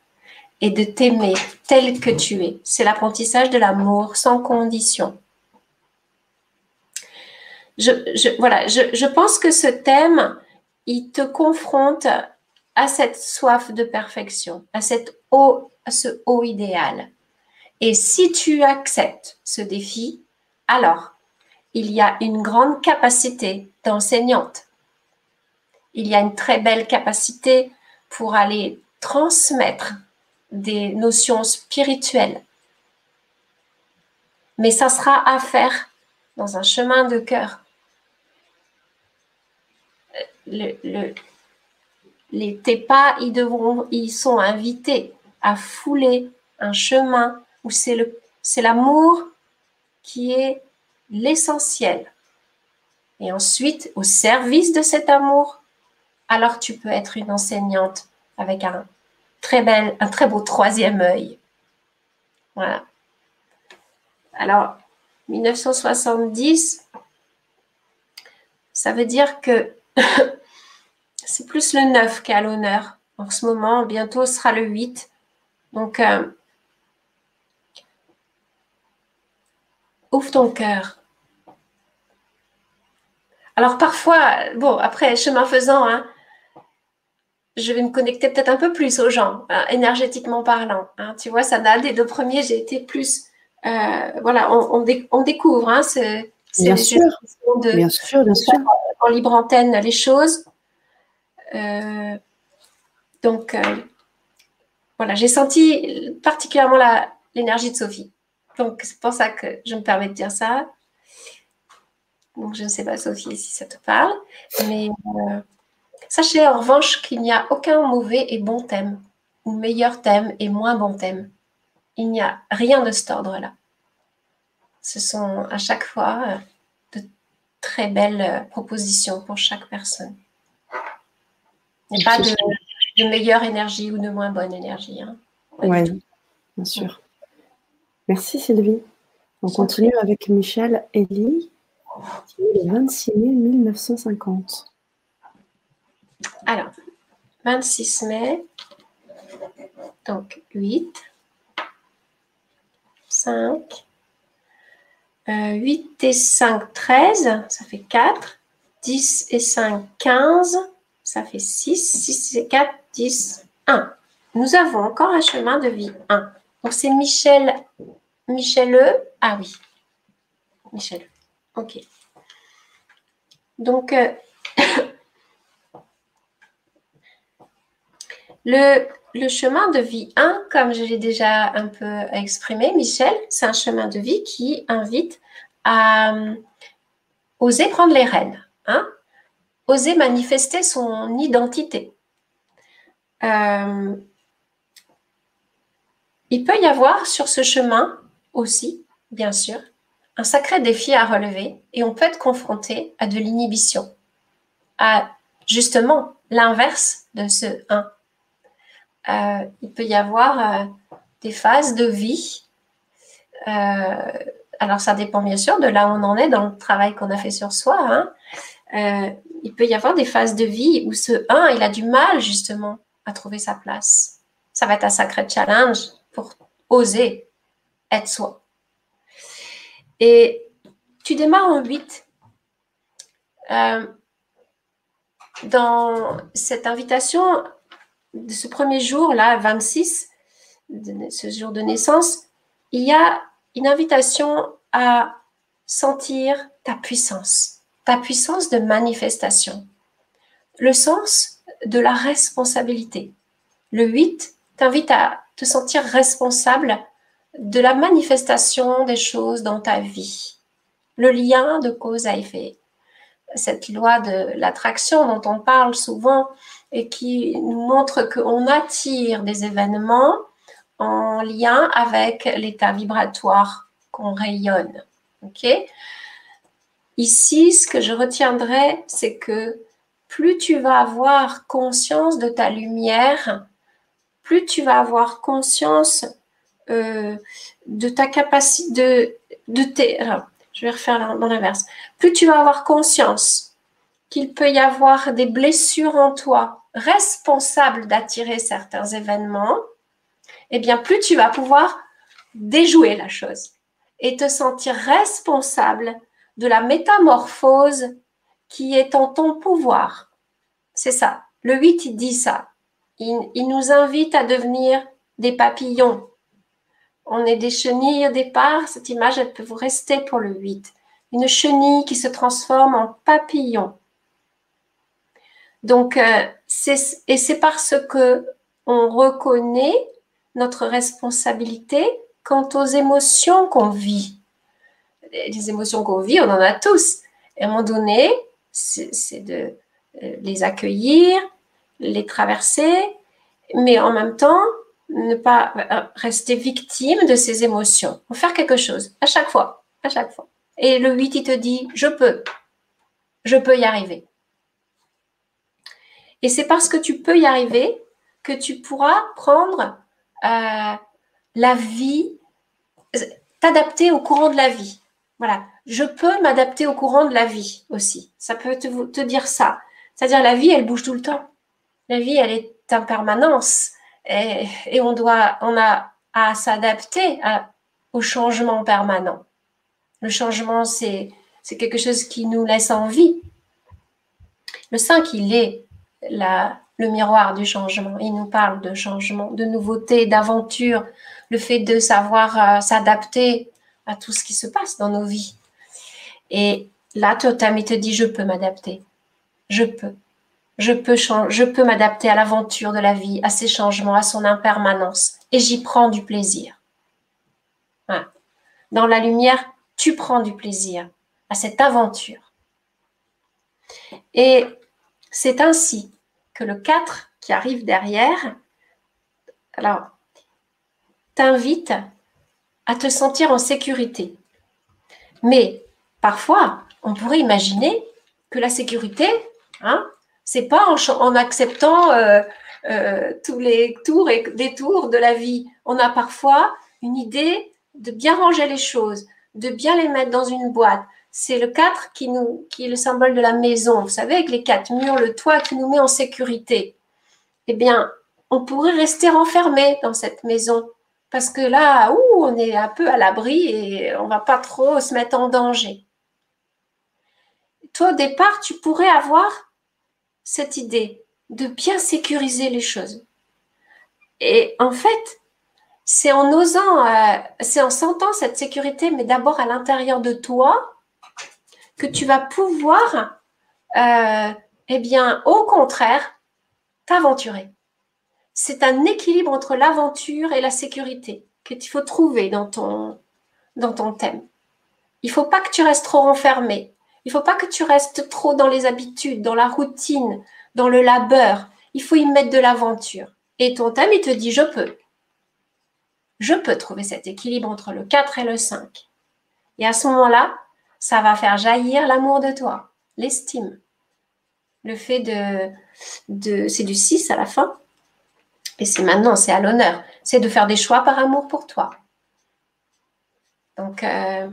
et de t'aimer tel que tu es. C'est l'apprentissage de l'amour sans condition. Je, pense que ce thème, il te confronte à cette soif de perfection, à, cette haut, à ce haut idéal. Et si tu acceptes ce défi, alors il y a une grande capacité d'enseignante. Il y a une très belle capacité pour aller transmettre des notions spirituelles. Mais ça sera à faire dans un chemin de cœur. Le, les, tes pas, ils, sont invités à fouler un chemin où c'est l'amour qui est l'essentiel. Et ensuite, au service de cet amour, alors tu peux être une enseignante avec un très, un très beau troisième œil. Voilà. Alors, 1970, ça veut dire que c'est plus le 9 qui a l'honneur. En ce moment, bientôt sera le 8. Donc, euh, ouvre ton cœur. Alors parfois, bon, après, chemin faisant, hein, je vais me connecter peut-être un peu plus aux gens, hein, énergétiquement parlant. Hein. Tu vois, ça n'a des deux premiers, j'ai été plus, euh, voilà, on, découvre. Hein, c'est bien, sûr. De, bien sûr, bien sûr. En libre antenne, les choses. Euh, donc, euh, voilà, j'ai senti particulièrement l'énergie de Sophie. Donc, c'est pour ça que je me permets de dire ça. Donc, je ne sais pas, Sophie, si ça te parle. Mais Sachez en revanche qu'il n'y a aucun mauvais et bon thème, ou meilleur thème et moins bon thème. Il n'y a rien de cet ordre-là. Ce sont à chaque fois euh, de très belles euh, propositions pour chaque personne. Pas de, meilleure énergie ou de moins bonne énergie. Hein. Oui, bien sûr. Merci Sylvie. On continue avec Michel Elie, le 26 mai 1950. Alors, 26 mai, donc 8, 5, 8 et 5, 13, ça fait 4, 10 et 5, 15, ça fait 6, 6 et 4, 10, 1. Nous avons encore un chemin de vie 1. Donc c'est Michel, Michel E. Ah oui, Michel E. Ok. Donc, euh, Le, chemin de vie 1, comme je l'ai déjà un peu exprimé, Michel, c'est un chemin de vie qui invite à euh, oser prendre les rênes, hein, oser manifester son identité. Euh, il peut y avoir sur ce chemin aussi, bien sûr, un sacré défi à relever et on peut être confronté à de l'inhibition, à justement l'inverse de ce 1 euh, il peut y avoir euh, des phases de vie. Alors, ça dépend bien sûr de là où on en est dans le travail qu'on a fait sur soi. Hein. Il peut y avoir des phases de vie où ce 1, il a du mal justement à trouver sa place. Ça va être un sacré challenge pour oser être soi. Et tu démarres en 8. dans cette invitation de ce premier jour-là, 26, de ce jour de naissance, il y a une invitation à sentir ta puissance, ta puissance de manifestation, le sens de la responsabilité. Le 8 t'invite à te sentir responsable de la manifestation des choses dans ta vie, le lien de cause à effet. Cette loi de l'attraction dont on parle souvent, et qui nous montre qu'on attire des événements en lien avec l'état vibratoire qu'on rayonne. Ici, ce que je retiendrai, c'est que plus tu vas avoir conscience de ta lumière, plus tu vas avoir conscience euh, de ta capacité de, de tes. je vais refaire dans l'inverse. Plus tu vas avoir conscience qu'il peut y avoir des blessures en toi responsable d'attirer certains événements, eh bien, plus tu vas pouvoir déjouer la chose et te sentir responsable de la métamorphose qui est en ton pouvoir. C'est ça. Le 8, il dit ça. il, nous invite à devenir des papillons. On est des chenilles au départ. Cette image, elle peut vous rester pour le 8. Une chenille qui se transforme en papillon. Donc, euh, et c'est parce que on reconnaît notre responsabilité quant aux émotions qu'on vit. Les émotions qu'on vit, on en a tous. Et à un moment donné, c'est de euh, les accueillir, les traverser, mais en même temps, ne pas euh, rester victime de ces émotions. Faire quelque chose, à chaque fois, à chaque fois. Et le 8, il te dit, je peux, je peux y arriver. Et c'est parce que tu peux y arriver que tu pourras prendre euh, la vie, t'adapter au courant de la vie. Voilà, je peux m'adapter au courant de la vie aussi. Ça peut te, dire ça. C'est-à-dire la vie, elle bouge tout le temps. La vie, elle est en permanence et, et on doit, on a à s'adapter au changement permanent. Le changement, c'est quelque chose qui nous laisse en vie. Le 5, il est le miroir du changement. Il nous parle de changement, de nouveauté, d'aventure, le fait de savoir euh, s'adapter à tout ce qui se passe dans nos vies. Et là, Totem, il te dit, je peux m'adapter. Je peux. Je peux, je peux m'adapter à l'aventure de la vie, à ses changements, à son impermanence. Et j'y prends du plaisir. Dans la lumière, tu prends du plaisir à cette aventure. Et c'est ainsi que le 4 qui arrive derrière, alors, t'invite à te sentir en sécurité. Mais parfois, on pourrait imaginer que la sécurité, hein, c'est pas en, acceptant euh, euh, tous les tours et détours de la vie. On a parfois une idée de bien ranger les choses, de bien les mettre dans une boîte. C'est le 4 qui, nous, qui est le symbole de la maison. Vous savez, avec les quatre murs, le toit qui nous met en sécurité. Eh bien, on pourrait rester enfermé dans cette maison parce que là, on est un peu à l'abri et on va pas trop se mettre en danger. Toi, au départ, tu pourrais avoir cette idée de bien sécuriser les choses. Et en fait, c'est en osant, euh, c'est en sentant cette sécurité, mais d'abord à l'intérieur de toi, que tu vas pouvoir, euh, eh bien, au contraire, t'aventurer. C'est un équilibre entre l'aventure et la sécurité que qu'il faut trouver dans ton, dans ton thème. Il faut pas que tu restes trop renfermé. Il faut pas que tu restes trop dans les habitudes, dans la routine, dans le labeur. Il faut y mettre de l'aventure. Et ton thème, il te dit, je peux. Je peux trouver cet équilibre entre le 4 et le 5. Et à ce moment-là, ça va faire jaillir l'amour de toi, l'estime. Le fait de, de c'est du 6 à la fin. Et c'est maintenant, c'est à l'honneur. C'est de faire des choix par amour pour toi. Donc, euh,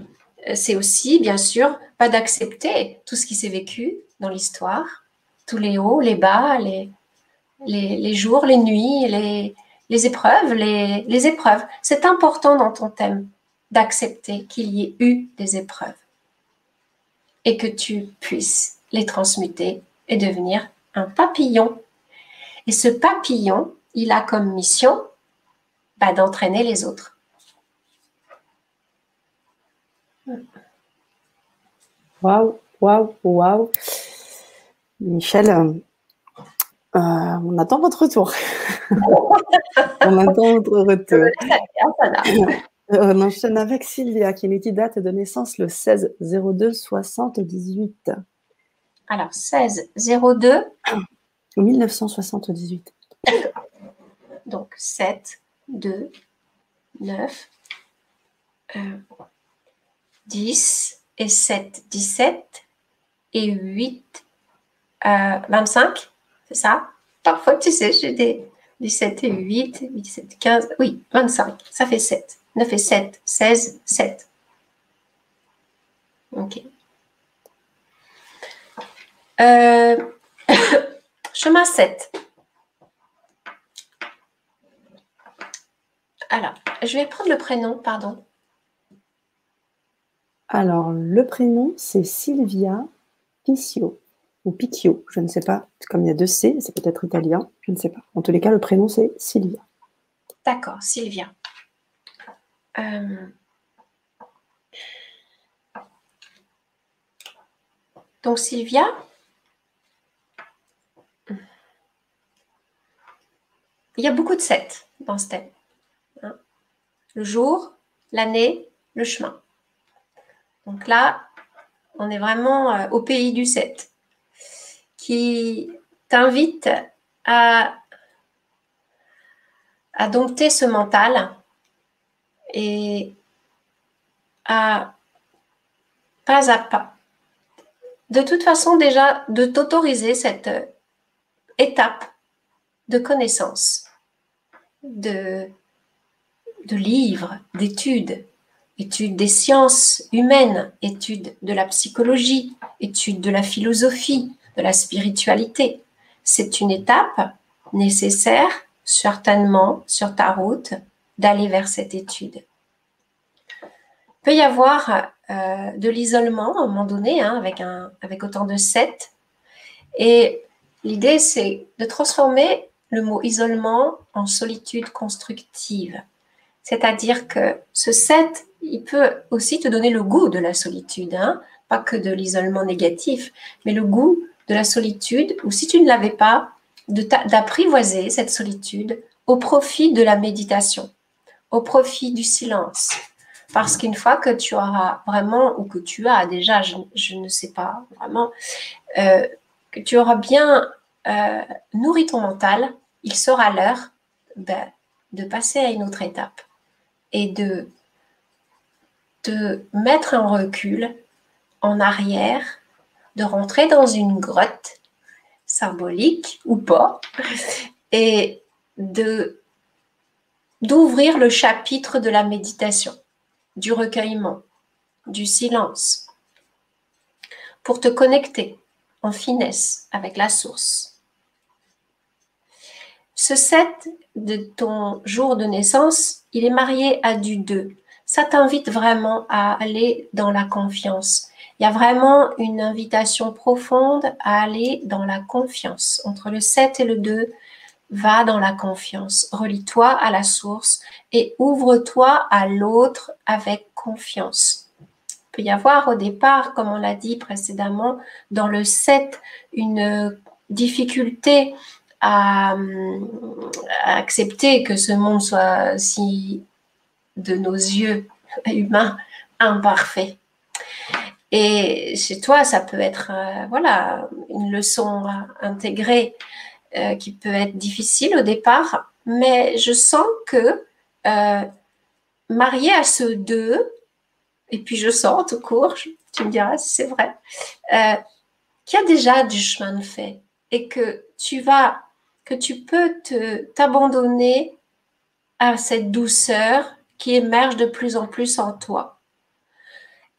c'est aussi, bien sûr, pas d'accepter tout ce qui s'est vécu dans l'histoire, tous les hauts, les bas, les, les, jours, les nuits, les, les épreuves, les, les épreuves. C'est important dans ton thème d'accepter qu'il y ait eu des épreuves et que tu puisses les transmuter et devenir un papillon. Et ce papillon, il a comme mission bah, d'entraîner les autres. Waouh, waouh, waouh. Michel, euh, euh, on attend votre retour. on attend votre retour. Euh, on enchaîne avec Sylvia, qui est qui date de naissance le 16 02 78. Alors, 16 02 1978. Donc, 7, 2, 9, 10 et 7, 17 et 8, 25, euh, c'est ça? Parfois, tu sais, j'ai des 17 et 8, 17, 15, oui, 25, ça fait 7. 9 et 7, 16, 7. Ok. Euh, chemin 7. Alors, je vais prendre le prénom, pardon. Alors, le prénom, c'est Sylvia Pissio. ou Picchio, je ne sais pas, comme il y a deux C, c'est peut-être italien, je ne sais pas. En tous les cas, le prénom c'est Sylvia. D'accord, Sylvia. Euh, donc Sylvia, il y a beaucoup de 7 dans ce thème. Le jour, l'année, le chemin. Donc là, on est vraiment euh, au pays du 7 qui t'invite à, à dompter ce mental et à pas à pas. De toute façon, déjà, de t'autoriser cette étape de connaissance, de, de livres, d'études, études des sciences humaines, études de la psychologie, études de la philosophie, de la spiritualité. C'est une étape nécessaire, certainement, sur ta route, d'aller vers cette étude. Il peut y avoir euh, de l'isolement à un moment donné, hein, avec, un, avec autant de 7. Et l'idée, c'est de transformer le mot isolement en solitude constructive. C'est-à-dire que ce 7, il peut aussi te donner le goût de la solitude, hein, pas que de l'isolement négatif, mais le goût de la solitude, ou si tu ne l'avais pas, d'apprivoiser cette solitude au profit de la méditation, au profit du silence. Parce qu'une fois que tu auras vraiment, ou que tu as déjà, je, ne sais pas vraiment, euh, que tu auras bien euh, nourri ton mental, il sera l'heure ben, de passer à une autre étape et de te mettre en recul, en arrière, de rentrer dans une grotte symbolique ou pas, et de d'ouvrir le chapitre de la méditation, du recueillement, du silence, pour te connecter en finesse avec la source. Ce 7 de ton jour de naissance, il est marié à du 2. Ça t'invite vraiment à aller dans la confiance, il y a vraiment une invitation profonde à aller dans la confiance. Entre le 7 et le 2, va dans la confiance. Relie-toi à la source et ouvre-toi à l'autre avec confiance. Il peut y avoir au départ, comme on l'a dit précédemment, dans le 7, une difficulté à, à, accepter que ce monde soit si, de nos yeux humains, imparfait. Et chez toi, ça peut être euh, voilà une leçon à intégrer euh, qui peut être difficile au départ, mais je sens que euh, marié à ce deux, et puis je sens tout court, tu me diras si c'est vrai, qu'il y a déjà du chemin de fait et que tu vas, tu peux t'abandonner à cette douceur qui émerge de plus en plus en toi.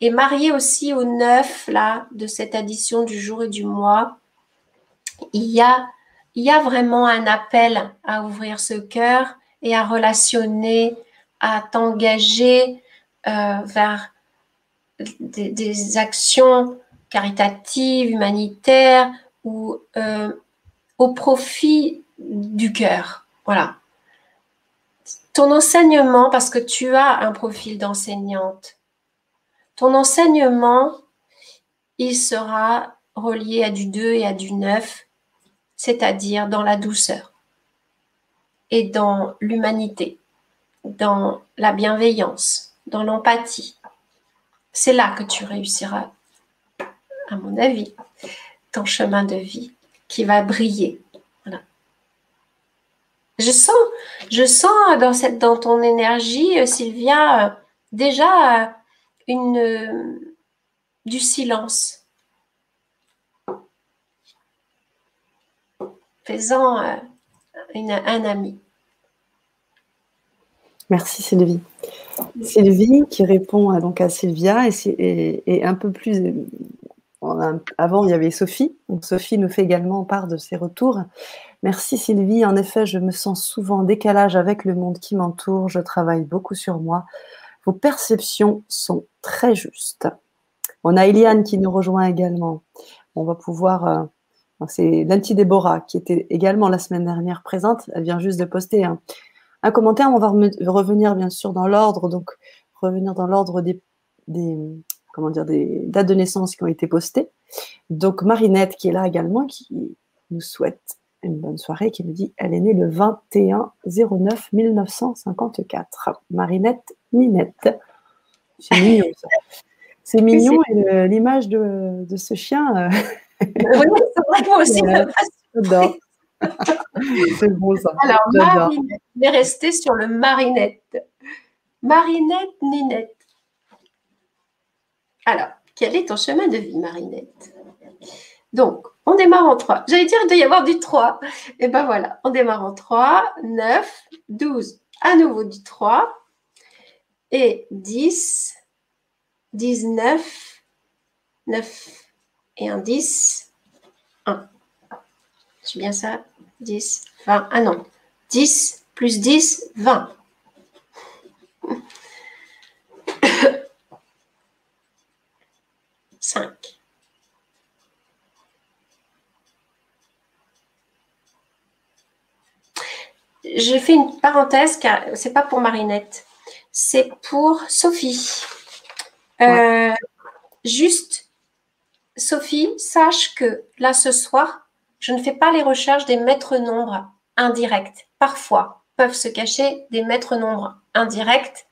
Et marié aussi au neuf là, de cette addition du jour et du mois, il y a, il y a vraiment un appel à ouvrir ce cœur et à relationner, à t'engager euh, vers des, actions caritatives, humanitaires ou euh, au profit du cœur. Voilà. Ton enseignement, parce que tu as un profil d'enseignante, ton enseignement, il sera relié à du 2 et à du 9, c'est-à-dire dans la douceur et dans l'humanité, dans la bienveillance, dans l'empathie. C'est là que tu réussiras, à mon avis, ton chemin de vie qui va briller. Je sens, je sens dans, ton énergie, euh, Sylvia, euh, déjà euh, une, du silence. Faisant un ami. Merci Sylvie. Sylvie qui répond à, donc à Sylvia et, un peu plus. Avant, il y avait Sophie. Donc, Sophie nous fait également part de ses retours. Merci Sylvie. En effet, je me sens souvent en décalage avec le monde qui m'entoure. Je travaille beaucoup sur moi. Vos perceptions sont très justes. On a Eliane qui nous rejoint également. on va pouvoir. c'est Lanti Déborah qui était également la semaine dernière présente. Elle vient juste de poster un, un commentaire. On va revenir bien sûr dans l'ordre, donc revenir dans l'ordre des, des, comment dire, des dates de naissance qui ont été postées. Donc Marinette qui est là également, qui nous souhaite une bonne soirée, qui nous dit elle est née le 21 09 1954. Marinette Ninette. C'est mignon ça. C'est mignon et l'image de, de, ce chien. Euh, oui, c'est vrai aussi, j'adore. c'est beau ça. Alors, Marinette, je vais rester sur le marinette. Marinette, Ninette. Alors, quel est ton chemin de vie, Marinette? Donc, on démarre en 3. J'allais dire, il doit y avoir du 3. Et ben voilà, on démarre en 3, 9, 12. À nouveau du 3. Et 10, 19, 9 et un 10, 1. C'est bien ça? 10, 20. Ah non, 10 plus 10, 20. 5. Je fais une parenthèse car c'est pas pour Marinette, c'est pour Sophie. Euh, juste, Sophie, sache que là ce soir, je ne fais pas les recherches des maîtres nombres indirects. Parfois, peuvent se cacher des maîtres nombres indirects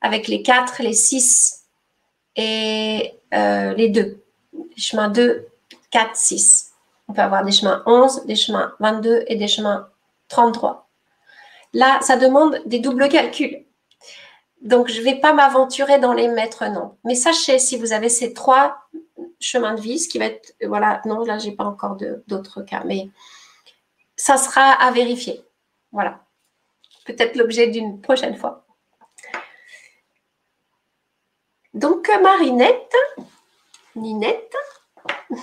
avec les 4, les 6 et euh, les 2. Les chemins 2, 4, 6. On peut avoir des chemins 11, des chemins 22 et des chemins 33. Là, ça demande des doubles calculs. Donc, je ne vais pas m'aventurer dans les maîtres nombres. Mais sachez, si vous avez ces trois chemin de vie, ce qui va être, voilà, non, là, j'ai pas encore d'autres cas, mais ça sera à vérifier. Voilà. Peut-être l'objet d'une prochaine fois. Donc, Marinette, Ninette.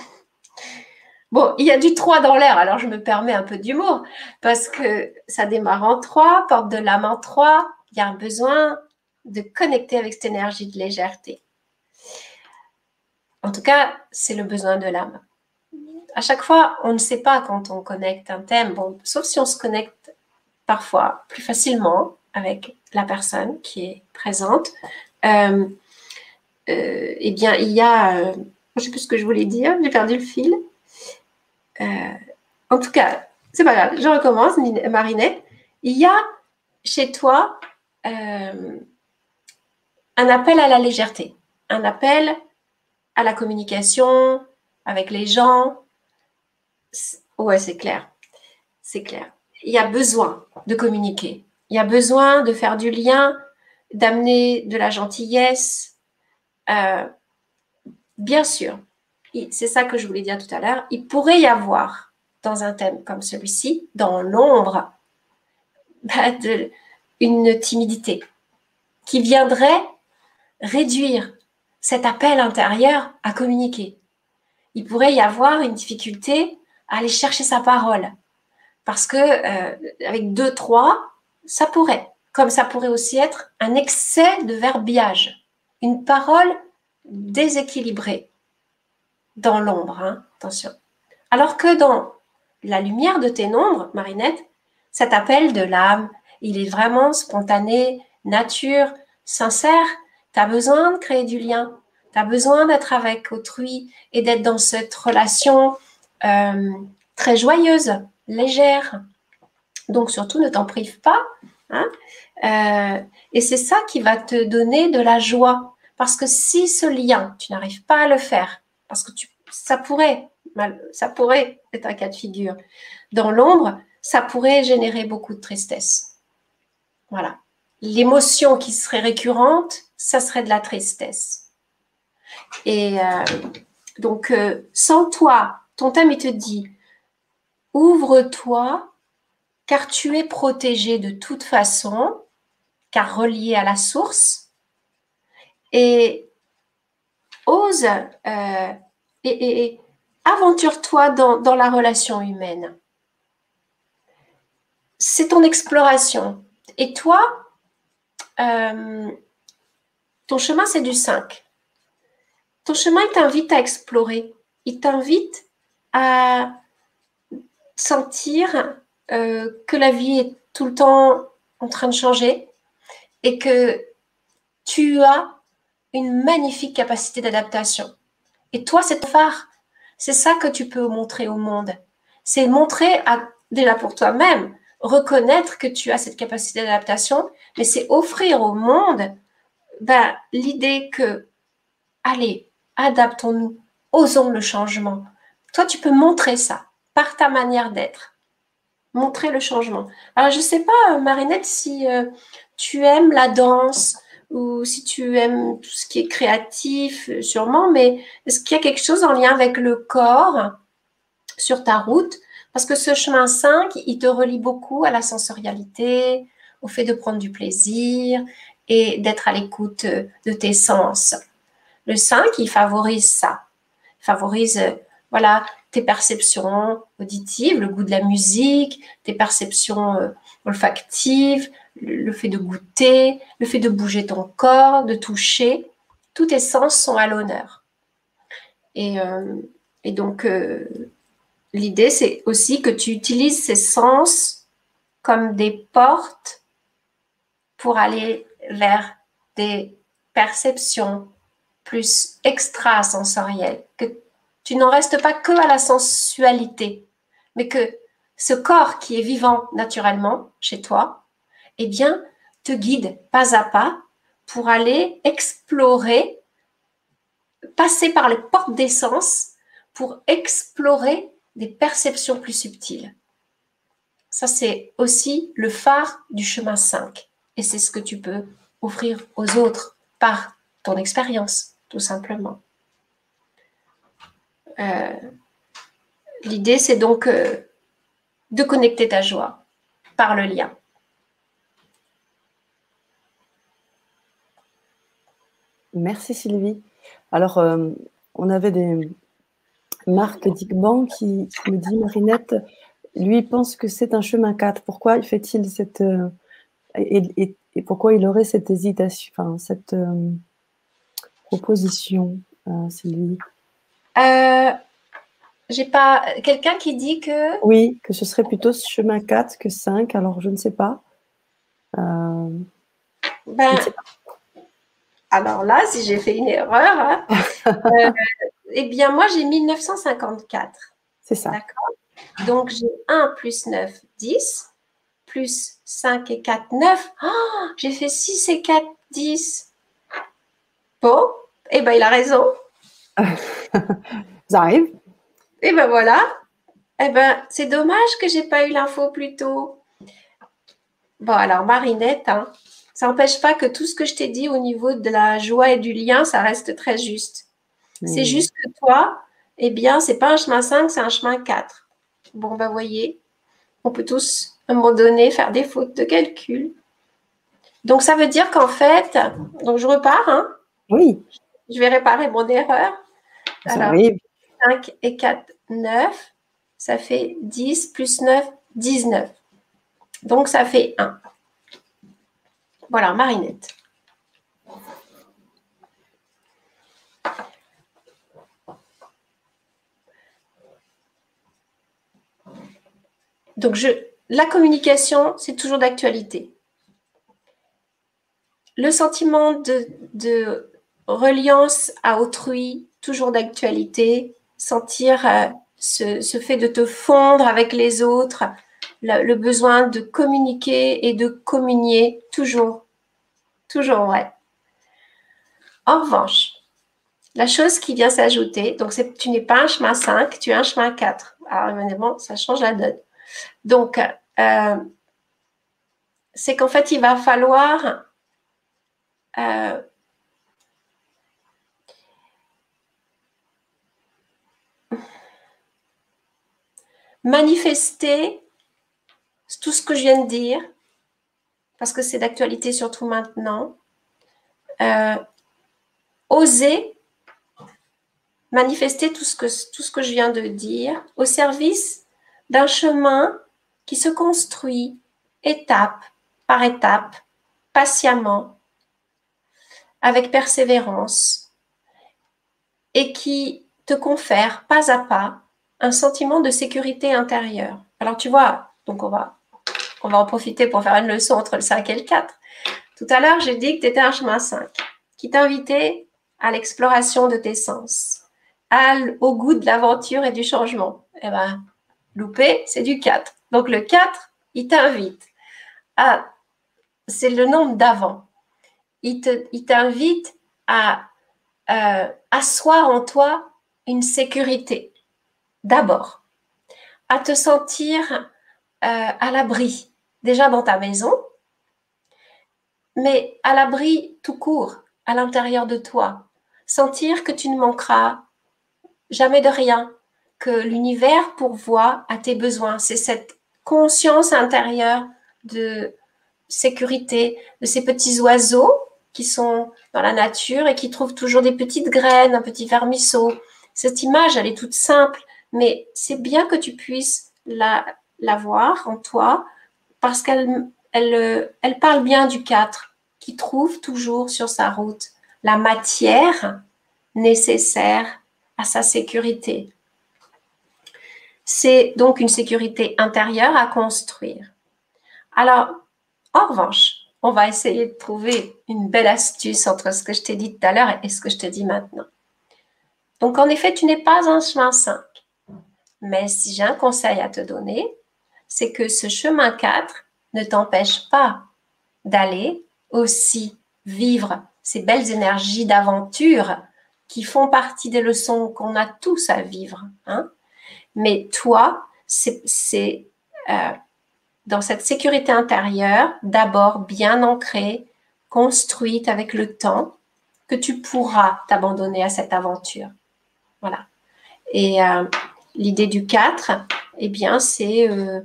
Bon, il y a du 3 dans l'air, alors je me permets un peu d'humour, parce que ça démarre en 3, porte de l'âme en 3, il y a un besoin de connecter avec cette énergie de légèreté. En tout cas, c'est le besoin de l'âme. À chaque fois, on ne sait pas quand on connecte un thème, sauf si on se connecte parfois plus facilement avec la personne qui est présente. Euh, euh, eh bien, il y a, euh, je ne sais plus ce que je voulais dire, j'ai perdu le fil. en tout cas, c'est pas grave, je recommence, Marinette. Il y a chez toi un appel à la légèreté, un appel à la communication avec les gens. Ouais, c'est clair. C'est clair. Il y a besoin de communiquer. Il y a besoin de faire du lien, d'amener de la gentillesse. Euh, bien sûr, c'est ça que je voulais dire tout à l'heure. Il pourrait y avoir dans un thème comme celui-ci, dans l'ombre, bah, une timidité qui viendrait réduire cet appel intérieur à communiquer. Il pourrait y avoir une difficulté à aller chercher sa parole. Parce que euh, avec deux, trois, ça pourrait. Comme ça pourrait aussi être un excès de verbiage. Une parole déséquilibrée dans l'ombre, hein, attention. Alors que dans la lumière de tes nombres, Marinette, cet appel de l'âme, il est vraiment spontané, nature, sincère, tu as besoin de créer du lien. Tu as besoin d'être avec autrui et d'être dans cette relation euh, très joyeuse, légère. Donc surtout, ne t'en prive pas. Hein. Euh, et c'est ça qui va te donner de la joie. Parce que si ce lien, tu n'arrives pas à le faire, parce que ça pourrait, ça pourrait être un cas de figure. Dans l'ombre, ça pourrait générer beaucoup de tristesse. Voilà. L'émotion qui serait récurrente, ça serait de la tristesse. Et euh, donc, euh, sans toi, ton thème, il te dit, ouvre-toi, car tu es protégé de toute façon, car relié à la source, et ose euh, et, aventure-toi dans, la relation humaine. C'est ton exploration. Et toi, ton chemin, c'est du 5. Ton chemin, il t'invite à explorer. il t'invite à sentir euh, que la vie est tout le temps en train de changer et que tu as magnifique capacité d'adaptation. Et toi, c'est ton phare. C'est ça que tu peux montrer au monde. C'est montrer à, déjà pour toi-même, reconnaître que tu as cette capacité d'adaptation, mais c'est offrir au monde ben, l'idée que, allez, adaptons-nous, osons le changement. Toi, tu peux montrer ça par ta manière d'être. Montrer le changement. Alors, je sais pas, Marinette, si euh, tu aimes la danse, si tu aimes tout ce qui est créatif, euh, sûrement, mais est-ce qu'il y a quelque chose en lien avec le corps sur ta route? Parce que ce chemin 5, il te relie beaucoup à la sensorialité, au fait de prendre du plaisir et d'être à l'écoute euh, de tes sens. Le 5, il favorise ça. Il favorise, euh, voilà, tes perceptions auditives, le goût de la musique, tes perceptions olfactives, le fait de goûter, le fait de bouger ton corps, de toucher, tous tes sens sont à l'honneur. Et, euh, donc, euh, l'idée, c'est aussi que tu utilises ces sens comme des portes pour aller vers des perceptions plus extrasensorielles, que tu n'en restes pas que à la sensualité, mais que ce corps qui est vivant naturellement chez toi, eh bien, te guide pas à pas pour aller explorer, passer par les portes d'essence pour explorer des perceptions plus subtiles. Ça, c'est aussi le phare du chemin 5. Et c'est ce que tu peux offrir aux autres par ton expérience, tout simplement. Euh, l'idée, c'est donc euh, de connecter ta joie par le lien. Merci Sylvie. Alors, euh, on avait des Marc Digban qui, me dit Marinette, lui pense que c'est un chemin 4. Pourquoi fait-il cette. Euh, et, pourquoi il aurait cette hésitation, enfin, cette euh, proposition, Sylvie? J'ai pas. Quelqu'un qui dit que. Oui, que ce serait plutôt chemin 4 que 5. Alors, je ne sais pas. ben, ne sais pas. Alors là, si j'ai fait une erreur, hein, euh, eh bien, moi, j'ai 1954. C'est ça. D'accord Donc, j'ai 1 plus 9, 10, plus 5 et 4, 9. j'ai fait 6 et 4, 10. Bon, eh bien, il a raison. Ça arrive. Eh bien, voilà. Eh bien, c'est dommage que je n'ai pas eu l'info plus tôt. Bon, alors, Marinette, hein, ça n'empêche pas que tout ce que je t'ai dit au niveau de la joie et du lien, ça reste très juste. C'est juste que toi, eh bien, c'est pas un chemin 5, c'est un chemin 4. Bon, ben, voyez, on peut tous, à un moment donné, faire des fautes de calcul. Donc, ça veut dire qu'en fait, donc je repars, hein Oui. Je vais réparer mon erreur. Arrive. 5 et 4, 9. Ça fait 10 plus 9, 19. Donc, ça fait 1. Voilà, Marinette. Donc, je, la communication, c'est toujours d'actualité. Le sentiment de, reliance à autrui, toujours d'actualité. Sentir euh, ce, fait de te fondre avec les autres, le, besoin de communiquer et de communier toujours, toujours vrai. En revanche, la chose qui vient s'ajouter, donc tu n'es pas un chemin 5, tu es un chemin 4. Alors évidemment, ça change la donne. Donc, euh, c'est qu'en fait, il va falloir euh, manifester tout ce que je viens de dire, parce que c'est d'actualité surtout maintenant, euh, oser manifester tout ce, que, tout ce que je viens de dire au service d'un chemin qui se construit étape par étape, patiemment, avec persévérance, et qui te confère pas à pas un sentiment de sécurité intérieure. Alors tu vois, donc on va, on va en profiter pour faire une leçon entre le 5 et le 4. Tout à l'heure, j'ai dit que tu étais un chemin 5 qui t'invitait à l'exploration de tes sens, au goût de l'aventure et du changement. Eh bien, loupé, c'est du 4. Donc le 4, il t'invite à, c'est le nombre d'avant. Il t'invite à euh, asseoir en toi une sécurité. D'abord, à te sentir euh, à l'abri, déjà dans ta maison, mais à l'abri tout court, à l'intérieur de toi. Sentir que tu ne manqueras jamais de rien, que l'univers pourvoit à tes besoins. C'est cette conscience intérieure de sécurité, de ces petits oiseaux qui sont dans la nature et qui trouvent toujours des petites graines, un petit vermisseau. Cette image, elle est toute simple, mais c'est bien que tu puisses la, la voir en toi parce qu'elle elle, parle bien du 4 qui trouve toujours sur sa route la matière nécessaire à sa sécurité. C'est donc une sécurité intérieure à construire. Alors, en revanche, on va essayer de trouver une belle astuce entre ce que je t'ai dit tout à l'heure et ce que je te dis maintenant. Donc, en effet, tu n'es pas un chemin 5. Mais si j'ai un conseil à te donner, c'est que ce chemin 4 ne t'empêche pas d'aller aussi vivre ces belles énergies d'aventure qui font partie des leçons qu'on a tous à vivre. Hein. Mais toi, c'est euh, dans cette sécurité intérieure, d'abord bien ancrée, construite avec le temps, que tu pourras t'abandonner à cette aventure. Voilà. Et euh, l'idée du 4, eh bien, euh,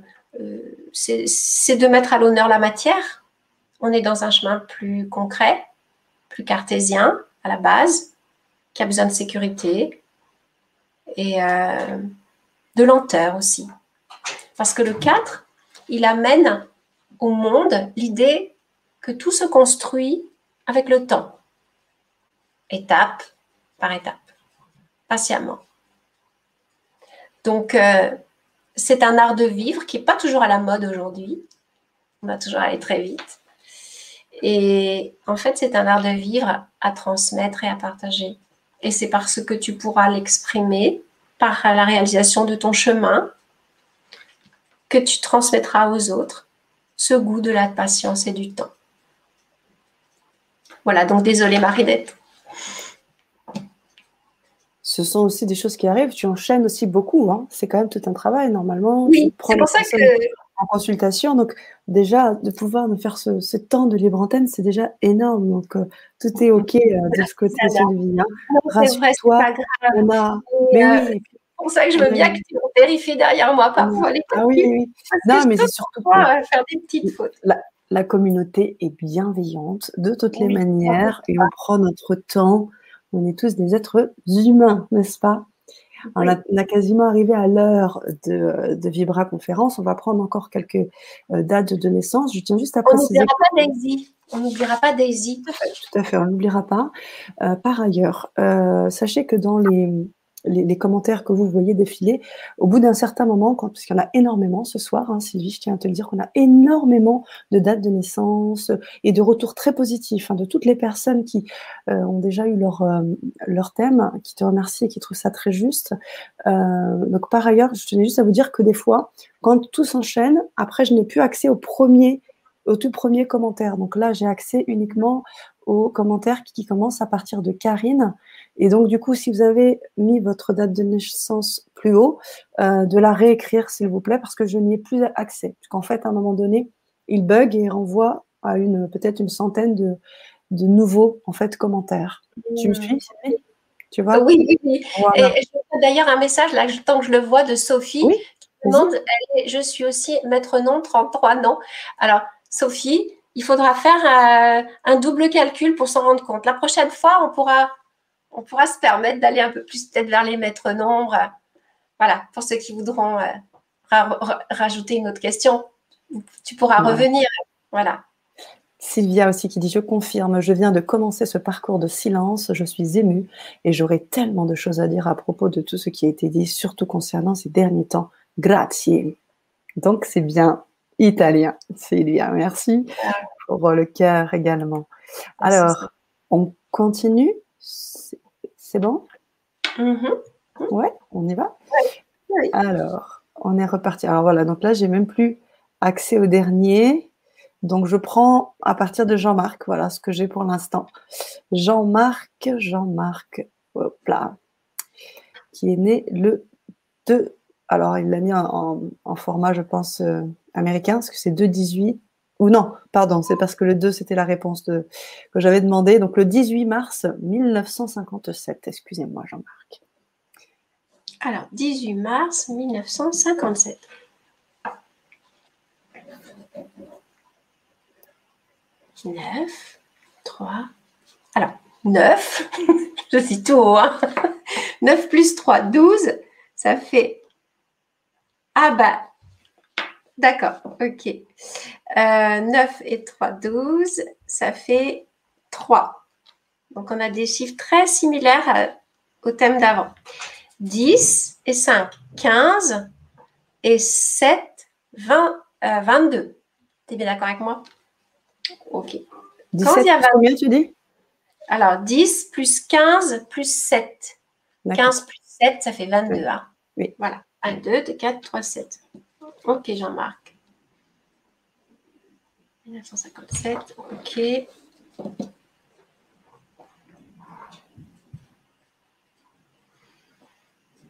c'est de mettre à l'honneur la matière. On est dans un chemin plus concret, plus cartésien à la base, qui a besoin de sécurité et euh, de lenteur aussi. Parce que le 4, il amène au monde l'idée que tout se construit avec le temps, étape par étape, patiemment. Donc, euh, c'est un art de vivre qui n'est pas toujours à la mode aujourd'hui. On va toujours aller très vite. Et en fait, c'est un art de vivre à transmettre et à partager. Et c'est parce que tu pourras l'exprimer par la réalisation de ton chemin que tu transmettras aux autres ce goût de la patience et du temps. Voilà, donc désolée Marinette. Ce sont aussi des choses qui arrivent. Tu enchaînes aussi beaucoup. Hein. C'est quand même tout un travail normalement. Oui, c'est pour ça que en consultation. Donc déjà, de pouvoir nous faire ce, temps de libre antenne, c'est déjà énorme. Donc euh, tout est OK euh, de ce côté, Sylvie. Hein. Rassure-toi. On a... Mais euh, oui. C'est pour ça que je veux bien que tu vérifies derrière moi parfois les Ah oui, oui. non, mais c'est surtout pour faire des petites fautes. La, communauté est bienveillante de toutes les manières et on prend notre temps. On est tous des êtres humains, n'est-ce pas? On, a, quasiment arrivé à l'heure de, de, Vibra Conférence. On va prendre encore quelques euh, dates de naissance. Je tiens juste à préciser. On n'oubliera pas Daisy. On n'oubliera pas Daisy. Tout à fait, on n'oubliera pas. Euh, par ailleurs, euh, sachez que dans les, les, commentaires que vous voyez défiler, au bout d'un certain moment, quand, parce qu'il y en a énormément ce soir, hein, Sylvie, je tiens à te le dire qu'on a énormément de dates de naissance et de retours très positifs hein, de toutes les personnes qui euh, ont déjà eu leur, euh, leur thème, qui te remercient et qui trouvent ça très juste. Euh, donc par ailleurs, je tenais juste à vous dire que des fois, quand tout s'enchaîne, après, je n'ai plus accès au premier au tout premier commentaire. Donc là, j'ai accès uniquement aux commentaires qui, commencent à partir de Karine. Et donc, du coup, si vous avez mis votre date de naissance plus haut, euh, de la réécrire, s'il vous plaît, parce que je n'y ai plus accès. Parce qu'en fait, à un moment donné, il bug et renvoie à une peut-être une centaine de, de, nouveaux en fait commentaires. Tu me suis Tu vois? Oui, oui, oui. Et je d'ailleurs un message là, tant que je le vois, de Sophie. qui demande, je suis aussi maître nom, 33 non. Alors, Sophie, il faudra faire un, double calcul pour s'en rendre compte. La prochaine fois, on pourra, on pourra se permettre d'aller un peu plus peut-être vers les maîtres nombres. Voilà, pour ceux qui voudront euh, rajouter une autre question, tu pourras revenir. Voilà. Sylvia aussi qui dit Je confirme, je viens de commencer ce parcours de silence, je suis émue et j'aurai tellement de choses à dire à propos de tout ce qui a été dit, surtout concernant ces derniers temps. Grazie. Donc c'est bien italien, Sylvia. Merci pour le cœur également. Alors, on continue C'est bon? Mm-hmm. Ouais, on y va? Alors, on est reparti. Alors voilà, donc là, j'ai même plus accès au dernier. Donc, je prends à partir de Jean-Marc, voilà ce que j'ai pour l'instant. Jean-Marc, Jean-Marc, hop là, qui est né le 2. Alors, il l'a mis en, format, je pense, euh, américain, parce que c'est 2-18. Ou non, pardon, c'est parce que le 2, c'était la réponse que j'avais demandé. Donc, le 18 mars 1957. Excusez-moi, Jean-Marc. Alors, 18 mars 1957. 9, 3. Alors, 9, je suis tout haut. 9 plus 3, 12. Ça fait. Ah bah. D'accord, ok. 9 euh, et 3, 12. Ça fait 3. Donc, on a des chiffres très similaires euh, au thème d'avant. 10 et 5, 15 et 7, 20, 22. Tu es bien d'accord avec moi? Ok. 17 combien tu dis? Alors, 10 plus 15 plus 7. 15 plus 7, ça fait 22. Hein. Oui. Voilà. 1, 2, 4, 3, 7. Ok, Jean-Marc. 1957, ok.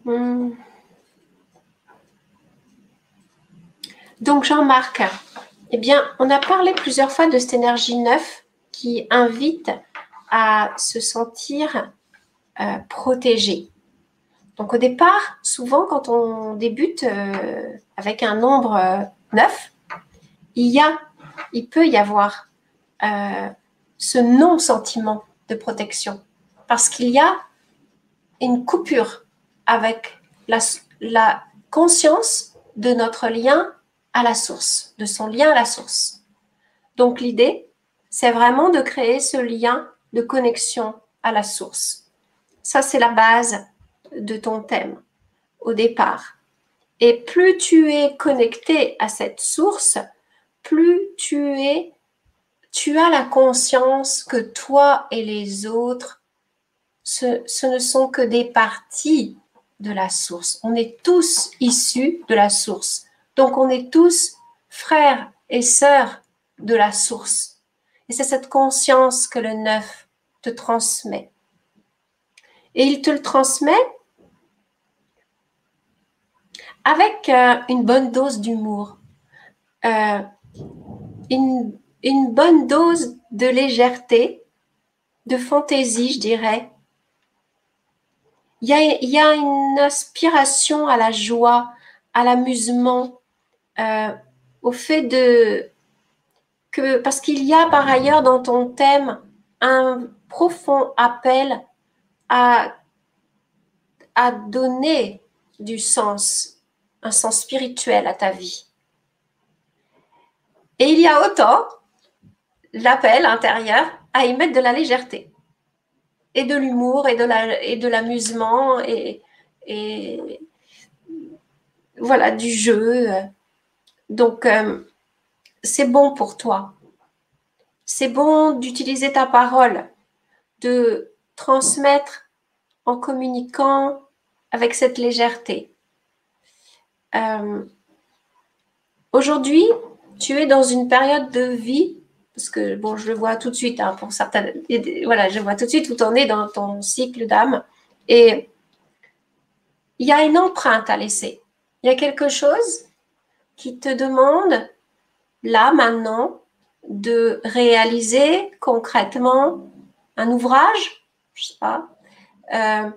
Hmm. Donc, Jean-Marc, eh bien, on a parlé plusieurs fois de cette énergie neuve qui invite à se sentir euh, protégé. Donc au départ, souvent quand on débute euh, avec un nombre euh, neuf, il y a, il peut y avoir ce non-sentiment de protection parce qu'il y a une coupure avec la conscience de notre lien à la source, de son lien à la source. Donc l'idée, c'est vraiment de créer ce lien de connexion à la source. Ça, c'est la base de ton thème au départ. Et plus tu es connecté à cette source, plus tu es, tu as la conscience que toi et les autres, ce, ne sont que des parties de la source. On est tous issus de la source. Donc on est tous frères et sœurs de la source. Et c'est cette conscience que le neuf te transmet. Et il te le transmet avec euh, une bonne dose d'humour, euh, une, bonne dose de légèreté, de fantaisie, je dirais. Il y, a, y a une aspiration à la joie, à l'amusement, euh, au fait de que parce qu'il y a par ailleurs dans ton thème un profond appel à, à donner du sens, un sens spirituel à ta vie. Et il y a autant l'appel intérieur à y mettre de la légèreté et de l'humour et de l'amusement et, et voilà du jeu donc, euh, c'est bon pour toi. C'est bon d'utiliser ta parole, de transmettre en communiquant avec cette légèreté. Euh, aujourd'hui, tu es dans une période de vie, parce que bon, je le vois tout de suite, hein, pour certaines, voilà, je vois tout de suite où tu en es dans ton cycle d'âme, et il y a une empreinte à laisser. Il y a quelque chose qui te demande là maintenant de réaliser concrètement un ouvrage, je sais pas, euh,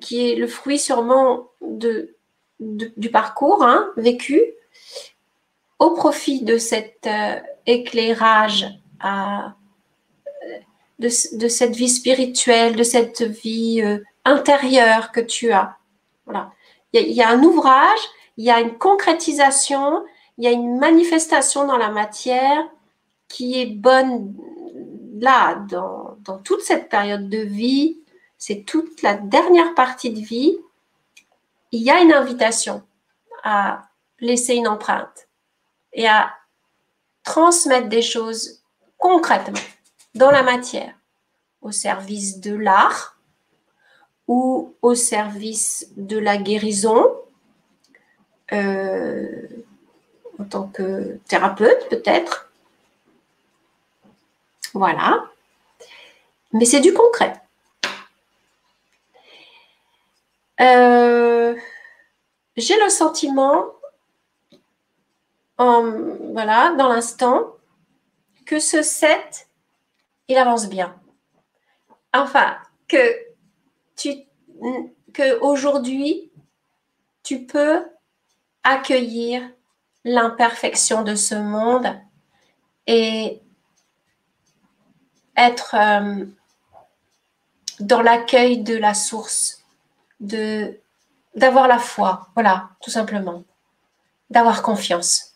qui est le fruit sûrement de, du parcours hein, vécu, au profit de cet euh, éclairage à, de, cette vie spirituelle, de cette vie euh, intérieure que tu as. Voilà. Il y, a un ouvrage il y a une concrétisation, il y a une manifestation dans la matière qui est bonne là, dans toute cette période de vie, c'est toute la dernière partie de vie, il y a une invitation à laisser une empreinte et à transmettre des choses concrètement dans la matière, au service de l'art ou au service de la guérison, euh, en tant que thérapeute peut-être. Voilà. Mais c'est du concret. Euh, j'ai le sentiment, voilà, dans l'instant, que ce set, il avance bien. Enfin, que tu, que aujourd'hui, tu peux accueillir l'imperfection de ce monde et être euh, dans l'accueil de la source, de d'avoir la foi, voilà, tout simplement, d'avoir confiance.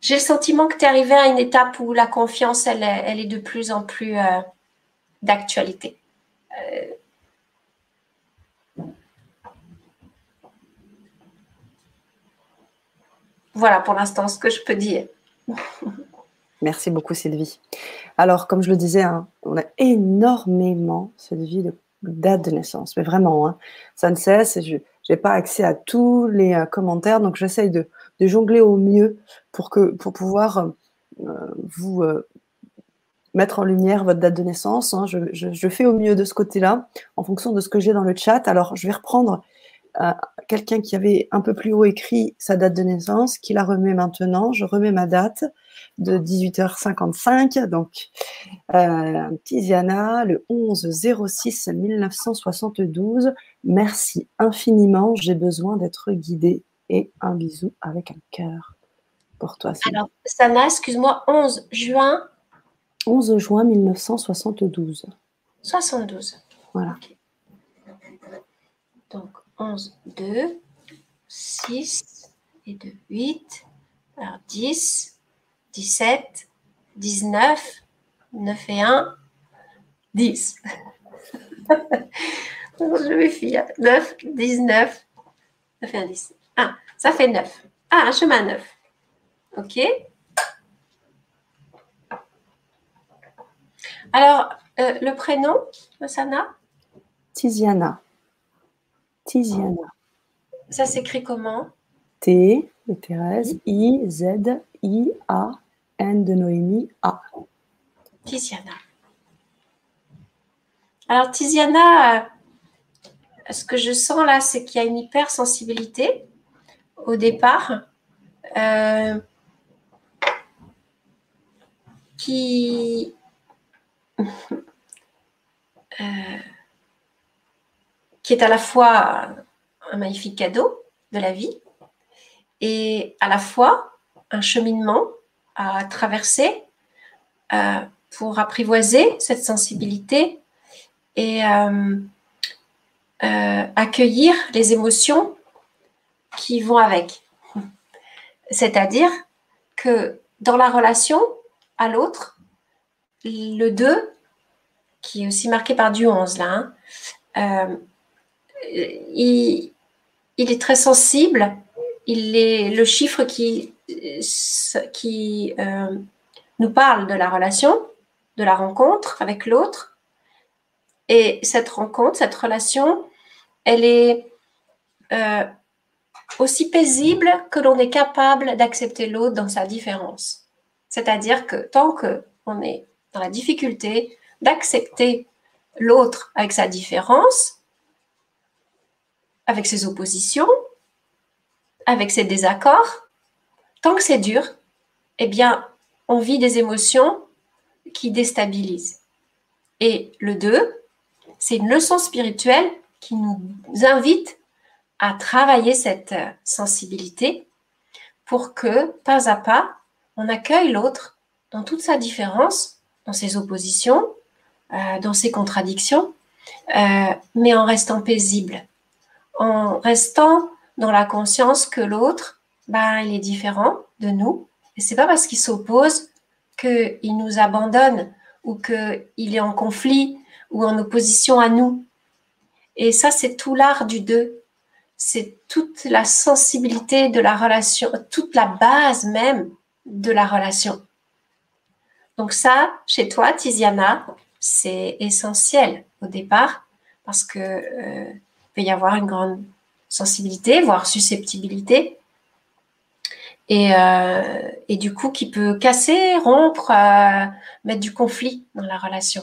J'ai le sentiment que tu es arrivé à une étape où la confiance, elle, elle est de plus en plus euh, d'actualité. Euh, voilà pour l'instant ce que je peux dire. Merci beaucoup Sylvie. Alors, comme je le disais, hein, on a énormément cette vie de date de naissance, mais vraiment, hein, ça ne cesse. Je n'ai pas accès à tous les euh, commentaires, donc j'essaye de, jongler au mieux pour, que, pour pouvoir euh, vous euh, mettre en lumière votre date de naissance. Hein. Je, fais au mieux de ce côté-là, en fonction de ce que j'ai dans le chat. Alors, je vais reprendre quelqu'un qui avait un peu plus haut écrit sa date de naissance, qui la remet maintenant. Je remets ma date de 18h55. Donc, euh, Tiziana, le 11 06 1972. Merci infiniment. J'ai besoin d'être guidée. Et un bisou avec un cœur pour toi. Alors, Sana, excuse-moi, 11 juin? 11 juin 1972. 72. Voilà. Donc, 11, 2, 6 et 2, 8. Alors, 10, 17, 19, 9 et 1, 10. Je vais finir. 9, 19, 9 et 1, 10. Ah, ça fait 9. Ah, un chemin 9. OK. Alors, euh, le prénom Sana Tiziana. Tiziana. Ça s'écrit comment? T de Thérèse, I, Z, I, A, N de Noémie, A. Tiziana. Alors, Tiziana, euh, ce que je sens là, c'est qu'il y a une hypersensibilité au départ euh, qui. Euh, qui est à la fois un magnifique cadeau de la vie et à la fois un cheminement à traverser euh, pour apprivoiser cette sensibilité et euh, euh, accueillir les émotions qui vont avec. C'est-à-dire que dans la relation à l'autre, le 2, qui est aussi marqué par du 11 là, hein, il, il, est très sensible, il est le chiffre qui qui euh, nous parle de la relation, de la rencontre avec l'autre. Et cette rencontre, cette relation, elle est euh, aussi paisible que l'on est capable d'accepter l'autre dans sa différence. C'est-à-dire que tant qu'on est dans la difficulté d'accepter l'autre avec sa différence, avec ses oppositions, avec ses désaccords, tant que c'est dur, eh bien, on vit des émotions qui déstabilisent. Et le 2, c'est une leçon spirituelle qui nous invite à travailler cette euh, sensibilité pour que, pas à pas, on accueille l'autre dans toute sa différence, dans ses oppositions, euh, dans ses contradictions, euh, mais en restant paisible, en restant dans la conscience que l'autre ben, il est différent de nous. Et c'est pas parce qu'il s'oppose qu'il nous abandonne ou qu'il est en conflit ou en opposition à nous. Et ça, c'est tout l'art du deux. C'est toute la sensibilité de la relation, toute la base même de la relation. Donc ça, chez toi, Tiziana, c'est essentiel au départ parce que euh, peut y avoir une grande sensibilité, voire susceptibilité. Et, euh, et du coup, qui peut casser, rompre, euh, mettre du conflit dans la relation,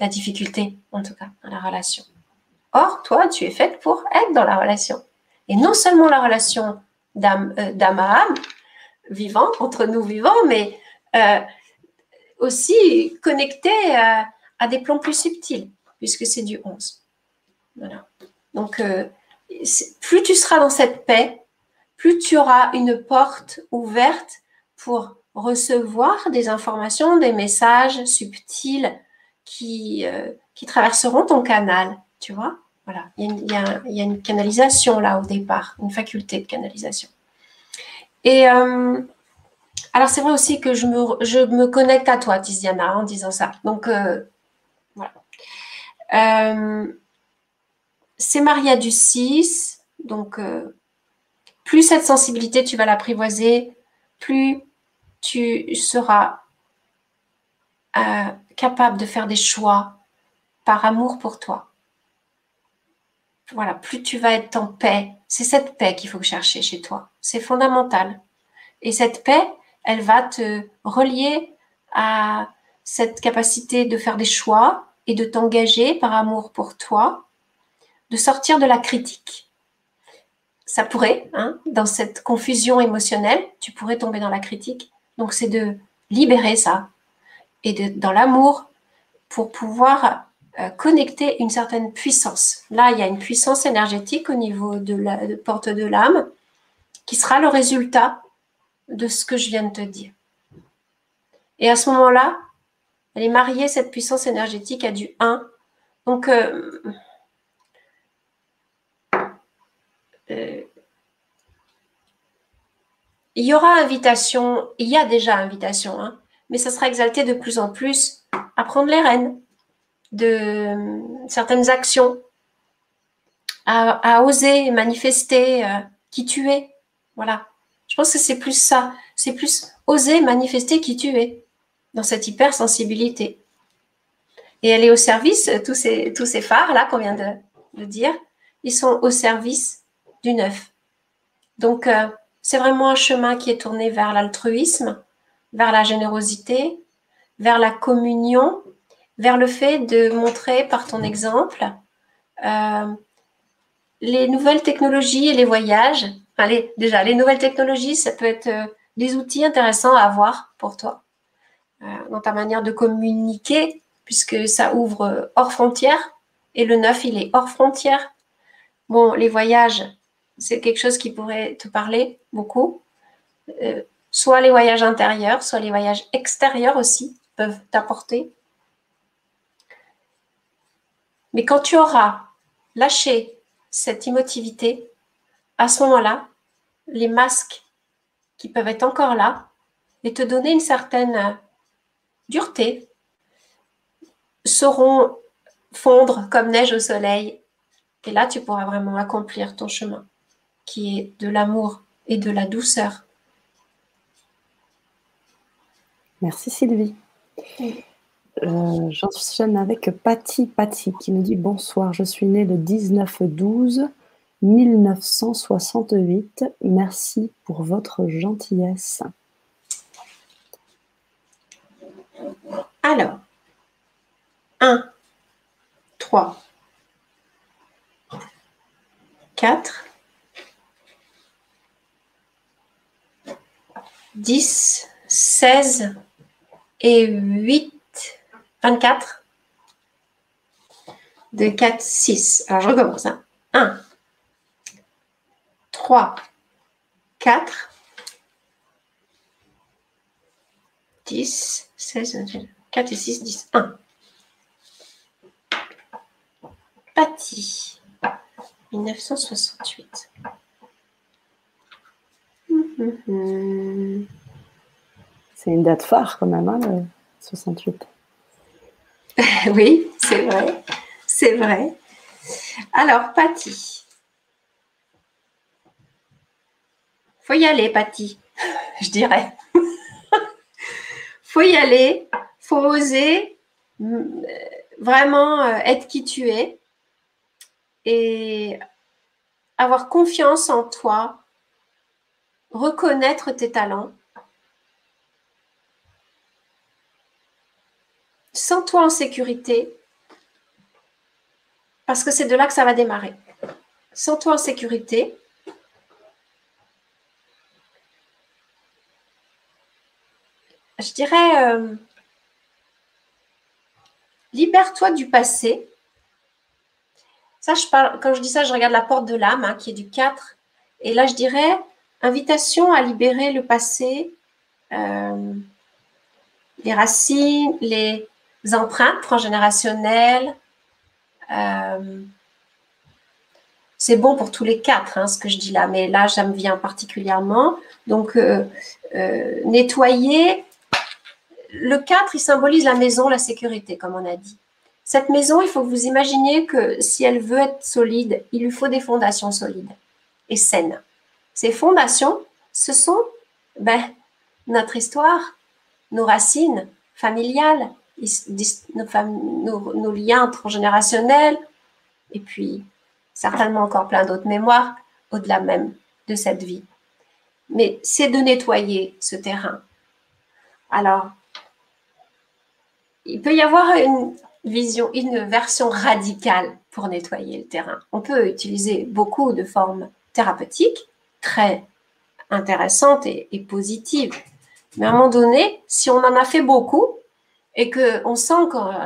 la difficulté en tout cas dans la relation. Or, toi, tu es faite pour être dans la relation. Et non seulement la relation d'âme à âme, vivant, entre nous vivants, mais aussi connecté à, des plans plus subtils, puisque c'est du 11. Voilà. Donc, euh, plus tu seras dans cette paix, plus tu auras une porte ouverte pour recevoir des informations, des messages subtils qui, euh, qui traverseront ton canal, tu vois. Voilà, il y, a, une canalisation là au départ, une faculté de canalisation. Et euh, alors c'est vrai aussi que je me, je me connecte à toi, Tiziana, en disant ça. Donc voilà. Euh, c'est Maria du 6. Donc, plus cette sensibilité, tu vas l'apprivoiser, plus tu seras euh, capable de faire des choix par amour pour toi. Voilà, plus tu vas être en paix. C'est cette paix qu'il faut chercher chez toi. C'est fondamental. Et cette paix, elle va te relier à cette capacité de faire des choix et de t'engager par amour pour toi, de sortir de la critique. Ça pourrait, hein, dans cette confusion émotionnelle, tu pourrais tomber dans la critique. Donc c'est de libérer ça et de, dans l'amour pour pouvoir euh, connecter une certaine puissance. Là, il y a une puissance énergétique au niveau de la porte de l'âme qui sera le résultat de ce que je viens de te dire. Et à ce moment-là, elle est mariée, cette puissance énergétique, à du 1. Donc, euh, euh, il y aura invitation, il y a déjà invitation, hein, mais ça sera exalté de plus en plus à prendre les rênes de euh, certaines actions, à, oser manifester qui tu es. Voilà. Je pense que c'est plus ça. C'est plus oser manifester qui tu es dans cette hypersensibilité. Et elle est au service, tous ces, tous ces phares-là qu'on vient de, dire, ils sont au service du neuf. Donc, euh, c'est vraiment un chemin qui est tourné vers l'altruisme, vers la générosité, vers la communion, vers le fait de montrer par ton exemple euh, les nouvelles technologies et les voyages. Allez, déjà, les nouvelles technologies, ça peut être euh, des outils intéressants à avoir pour toi. Euh, dans ta manière de communiquer, puisque ça ouvre hors frontières, et le neuf, il est hors frontières. Bon, les voyages, c'est quelque chose qui pourrait te parler beaucoup. Euh, soit les voyages intérieurs, soit les voyages extérieurs aussi peuvent t'apporter. Mais quand tu auras lâché cette émotivité, à ce moment-là, les masques qui peuvent être encore là et te donner une certaine dureté sauront fondre comme neige au soleil. Et là, tu pourras vraiment accomplir ton chemin, qui est de l'amour et de la douceur. Merci Sylvie. Euh, j'enchaîne avec Patty Patty qui me dit bonsoir, je suis née le 19-12 1968. Merci pour votre gentillesse. Alors, 1, 3, 4, 10, 16 et 8, 24. 2, 4, 6. Alors, je recommence. 1, 3, 4, 10, 16, 28. 4 et 6, 10. 1. Patty, 1968. C'est une date phare quand même, hein, le 68. oui, c'est vrai. C'est vrai. Alors, Patty. Faut y aller, Patty, je dirais. faut y aller, faut oser euh, vraiment euh, être qui tu es et avoir confiance en toi, reconnaître tes talents. Sens-toi en sécurité parce que c'est de là que ça va démarrer. Sens-toi en sécurité. Je dirais, euh, libère-toi du passé. Ça, je parle, quand je dis ça, je regarde la porte de l'âme, hein, qui est du 4. Et là, je dirais, invitation à libérer le passé, euh, les racines, les empreintes transgénérationnelles, euh, c'est bon pour tous les quatre, hein, ce que je dis là, mais là, ça me vient particulièrement. Donc, euh, nettoyer. Le 4, il symbolise la maison, la sécurité, comme on a dit. Cette maison, il faut que vous imaginiez que si elle veut être solide, il lui faut des fondations solides et saines. Ces fondations, ce sont ben, notre histoire, nos racines familiales, nos, nos, liens transgénérationnels, et puis certainement encore plein d'autres mémoires au-delà même de cette vie. Mais c'est de nettoyer ce terrain. Alors, il peut y avoir une vision, une version radicale pour nettoyer le terrain. On peut utiliser beaucoup de formes thérapeutiques très intéressantes et, positives. Mais à un moment donné, si on en a fait beaucoup, et qu'on sent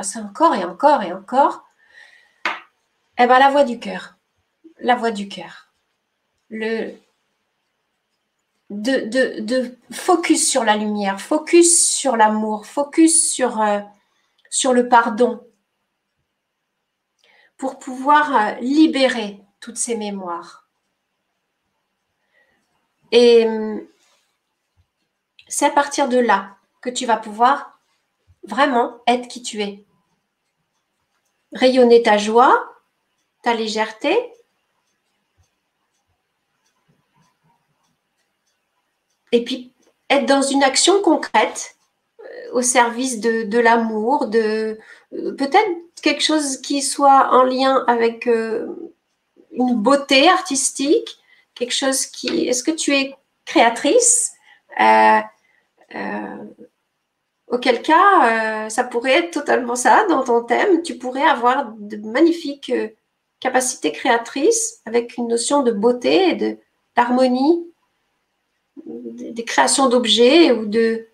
c'est encore et encore et encore, eh ben, la voix du cœur, la voix du cœur, le, de, focus sur la lumière, focus sur l'amour, focus sur, euh, le pardon, pour pouvoir euh, libérer toutes ces mémoires. Et c'est à partir de là que tu vas pouvoir vraiment être qui tu es. Rayonner ta joie, ta légèreté. Et puis être dans une action concrète euh, au service de, l'amour, de euh, peut-être quelque chose qui soit en lien avec euh, une beauté artistique, quelque chose qui. Est-ce que tu es créatrice Auquel cas, euh, ça pourrait être totalement ça dans ton thème. Tu pourrais avoir de magnifiques euh, capacités créatrices avec une notion de beauté et d'harmonie, des créations d'objets ou de,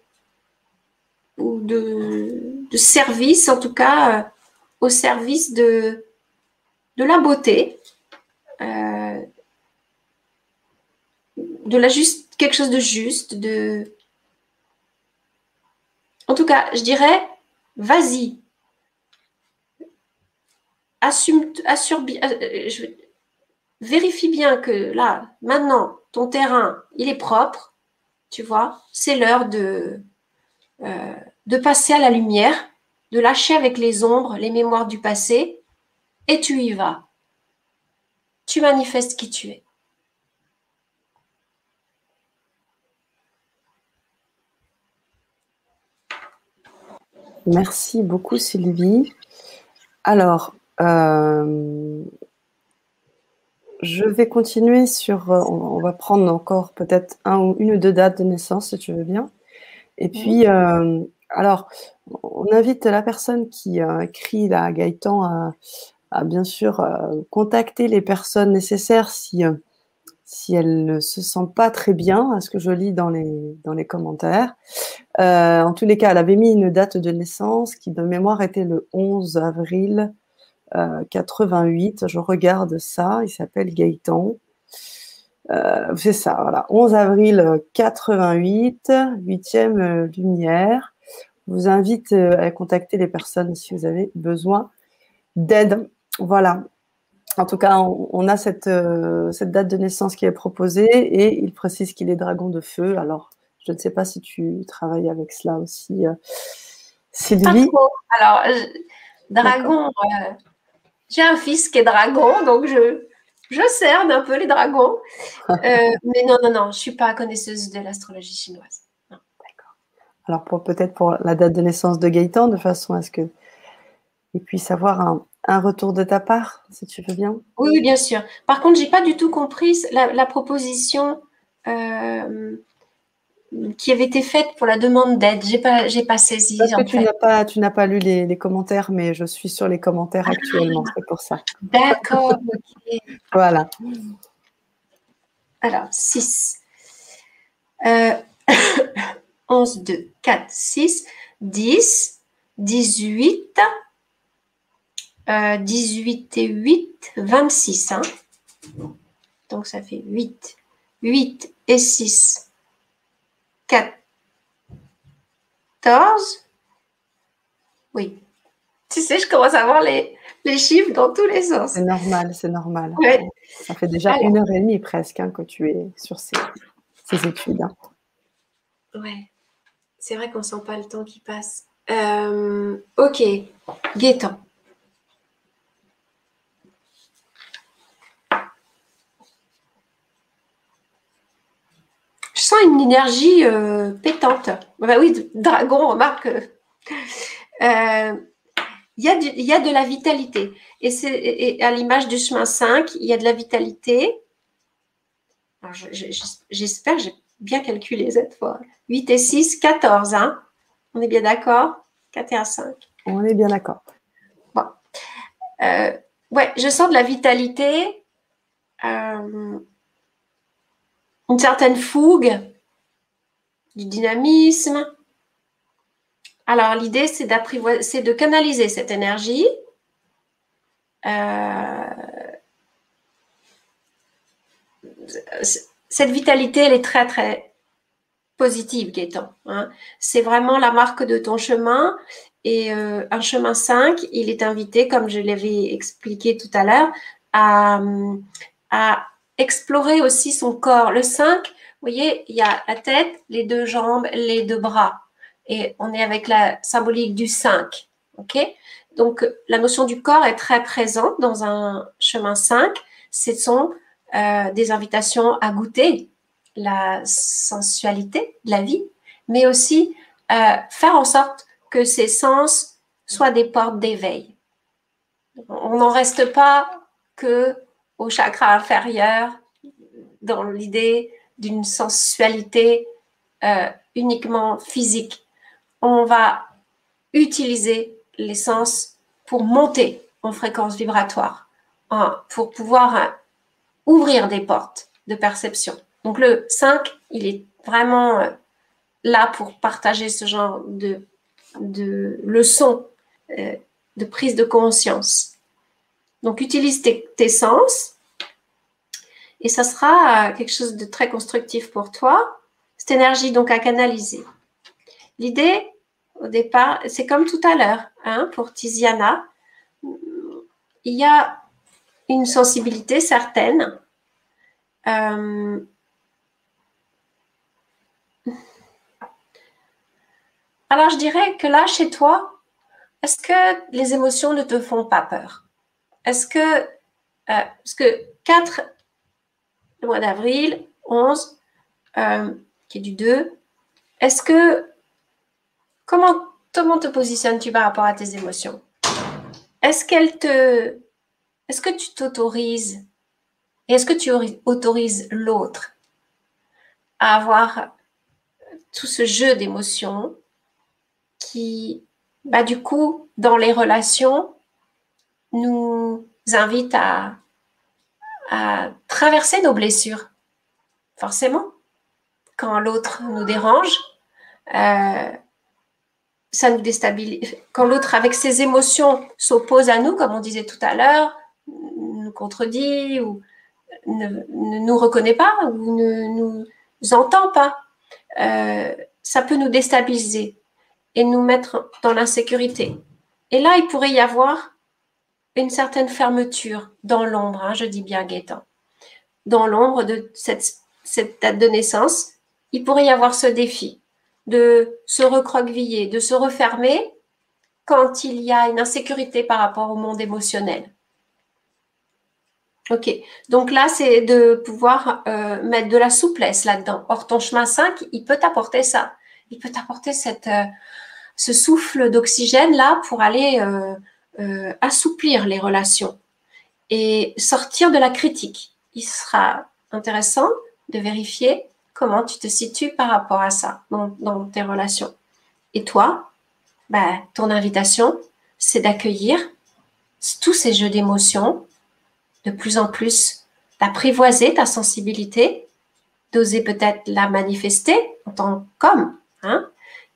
ou de, de services, en tout cas euh, au service de, de la beauté, de la juste, quelque chose de juste, de, en tout cas, je dirais, vas-y. Assume, assure, euh, vérifie bien que là, maintenant, ton terrain, il est propre. Tu vois, c'est l'heure euh, de passer à la lumière, de lâcher avec les ombres, les mémoires du passé, et tu y vas. Tu manifestes qui tu es. Merci beaucoup, Sylvie. Alors, euh, je vais continuer sur. Euh, on, va prendre encore peut-être un ou une ou deux dates de naissance, si tu veux bien. Et puis, euh, alors, on invite la personne qui écrit la Gaëtan à, à bien sûr contacter les personnes nécessaires si si elle ne se sent pas très bien, à ce que je lis dans les, dans les commentaires? Euh, en tous les cas, elle avait mis une date de naissance qui, de mémoire, était le 11 avril 88. Euh, je regarde ça, il s'appelle Gaëtan. Euh, c'est ça, voilà. 11 avril 88, huitième lumière. Je vous invite à contacter les personnes si vous avez besoin d'aide. Voilà, en tout cas, on, a cette, cette, date de naissance qui est proposée et il précise qu'il est dragon de feu. Alors, Je ne sais pas si tu travailles avec cela aussi, euh, Sylvie. Alors, dragon, euh, j'ai un fils qui est dragon, donc je, je cerne un peu les dragons. mais non, non, non, je ne suis pas connaisseuse de l'astrologie chinoise. D'accord. Alors, peut-être pour la date de naissance de Gaëtan, de façon à ce que puisse avoir un, un retour de ta part, si tu veux bien. Oui, bien sûr. Par contre, j'ai pas du tout compris la, proposition euh, qui avait été faite pour la demande d'aide. J'ai pas, j'ai pas saisi. Parce que tu n'as pas, tu n'as pas lu les, commentaires, mais je suis sur les commentaires actuellement, c'est pour ça. D'accord. voilà. Alors 6. 11, 2, 4, 6, 10, 18. 18 et 8, 26. Hein. Donc ça fait 8. 8 et 6, 14. Oui. Tu sais, je commence à voir les, chiffres dans tous les sens. C'est normal, c'est normal. Ça fait déjà une heure et demie presque hein, que tu es sur ces, études. Hein. Ouais. C'est vrai qu'on ne sent pas le temps qui passe. Euh, ok. Gaëtan. Sens une énergie euh, pétante. Bah oui, dragon, remarque. Euh, il y, a y, a de la vitalité. Et, c'est, à l'image du chemin 5, il y a de la vitalité. j'espère, j'ai bien calculé cette fois. 8 et 6, 14. Hein On est bien d'accord? 4 et 1, 5. On est bien d'accord. Bon. Euh, ouais, je sens de la vitalité. Euh, une certaine fougue, du dynamisme. Alors, l'idée, c'est de canaliser cette énergie. Euh, cette vitalité, elle est très, très positive, Gaëtan. Hein. C'est vraiment la marque de ton chemin. Et euh, un chemin 5, il est invité, comme je l'avais expliqué tout à l'heure, à explorer aussi son corps. Le 5, vous voyez, il y a la tête, les deux jambes, les deux bras. Et on est avec la symbolique du 5. OK? Donc, la notion du corps est très présente dans un chemin 5. Ce sont euh, des invitations à goûter la sensualité de la vie, mais aussi euh, faire en sorte que ces sens soient des portes d'éveil. On n'en reste pas que au chakra inférieur dans l'idée d'une sensualité euh, uniquement physique. On va utiliser les sens pour monter en fréquence vibratoire, hein, pour pouvoir euh, ouvrir des portes de perception. Donc le 5, il est vraiment euh, là pour partager ce genre de, de leçons, de prise de conscience. Donc, utilise tes, sens et ça sera euh, quelque chose de très constructif pour toi. Cette énergie, donc, à canaliser. L'idée, au départ, c'est comme tout à l'heure, hein, pour Tiziana. Il y a une sensibilité certaine. Euh, alors, je dirais que là, chez toi, est-ce que les émotions ne te font pas peur? Est-ce que, euh, parce que 4, le mois d'avril, 11, euh, qui est du 2, est-ce que, comment, comment te positionnes-tu par rapport à tes émotions? Est-ce qu'elle te, est-ce que tu t'autorises et est-ce que tu autorises l'autre à avoir tout ce jeu d'émotions qui, bah, du coup, dans les relations, nous invite à, traverser nos blessures. Forcément, quand l'autre nous dérange, euh, ça nous déstabilise. Quand l'autre, avec ses émotions, s'oppose à nous, comme on disait tout à l'heure, nous contredit ou ne, nous reconnaît pas ou ne nous entend pas, euh, ça peut nous déstabiliser et nous mettre dans l'insécurité. Et là, il pourrait y avoir une certaine fermeture dans l'ombre, hein, je dis bien Gaëtan, dans l'ombre de cette, date de naissance, il pourrait y avoir ce défi de se recroqueviller, de se refermer quand il y a une insécurité par rapport au monde émotionnel. Ok, donc là, c'est de pouvoir euh, mettre de la souplesse là-dedans. Or, ton chemin 5, il peut t'apporter ça. Il peut t'apporter euh, ce souffle d'oxygène là pour aller euh, assouplir les relations et sortir de la critique. Il sera intéressant de vérifier comment tu te situes par rapport à ça dans, tes relations. Et toi, bah, ton invitation, c'est d'accueillir tous ces jeux d'émotions, de plus en plus d'apprivoiser ta sensibilité, d'oser peut-être la manifester en tant qu'homme, hein,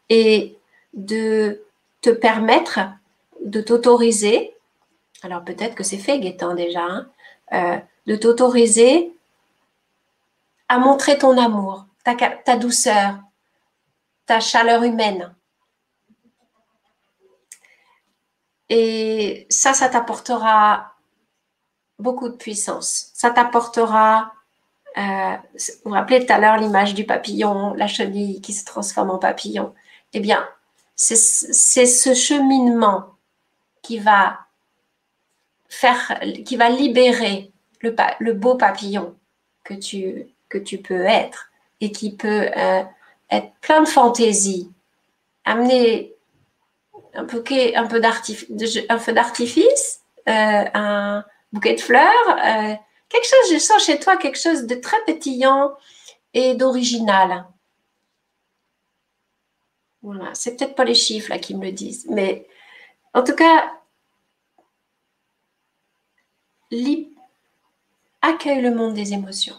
et de te permettre de t'autoriser, alors peut-être que c'est fait Gaëtan déjà, hein, euh, de t'autoriser à montrer ton amour, ta, ta douceur, ta chaleur humaine. Et ça, ça t'apportera beaucoup de puissance. Ça t'apportera, euh, vous vous rappelez tout à l'heure l'image du papillon, la chenille qui se transforme en papillon. Eh bien, c'est ce cheminement qui va faire, qui va libérer le, beau papillon que tu, que tu peux être et qui peut euh, être plein de fantaisie, amener un peu, un peu d'artifice, euh, un bouquet de fleurs, euh, quelque chose, je sens chez toi quelque chose de très pétillant et d'original. Voilà, c'est peut-être pas les chiffres là qui me le disent, mais en tout cas, accueille le monde des émotions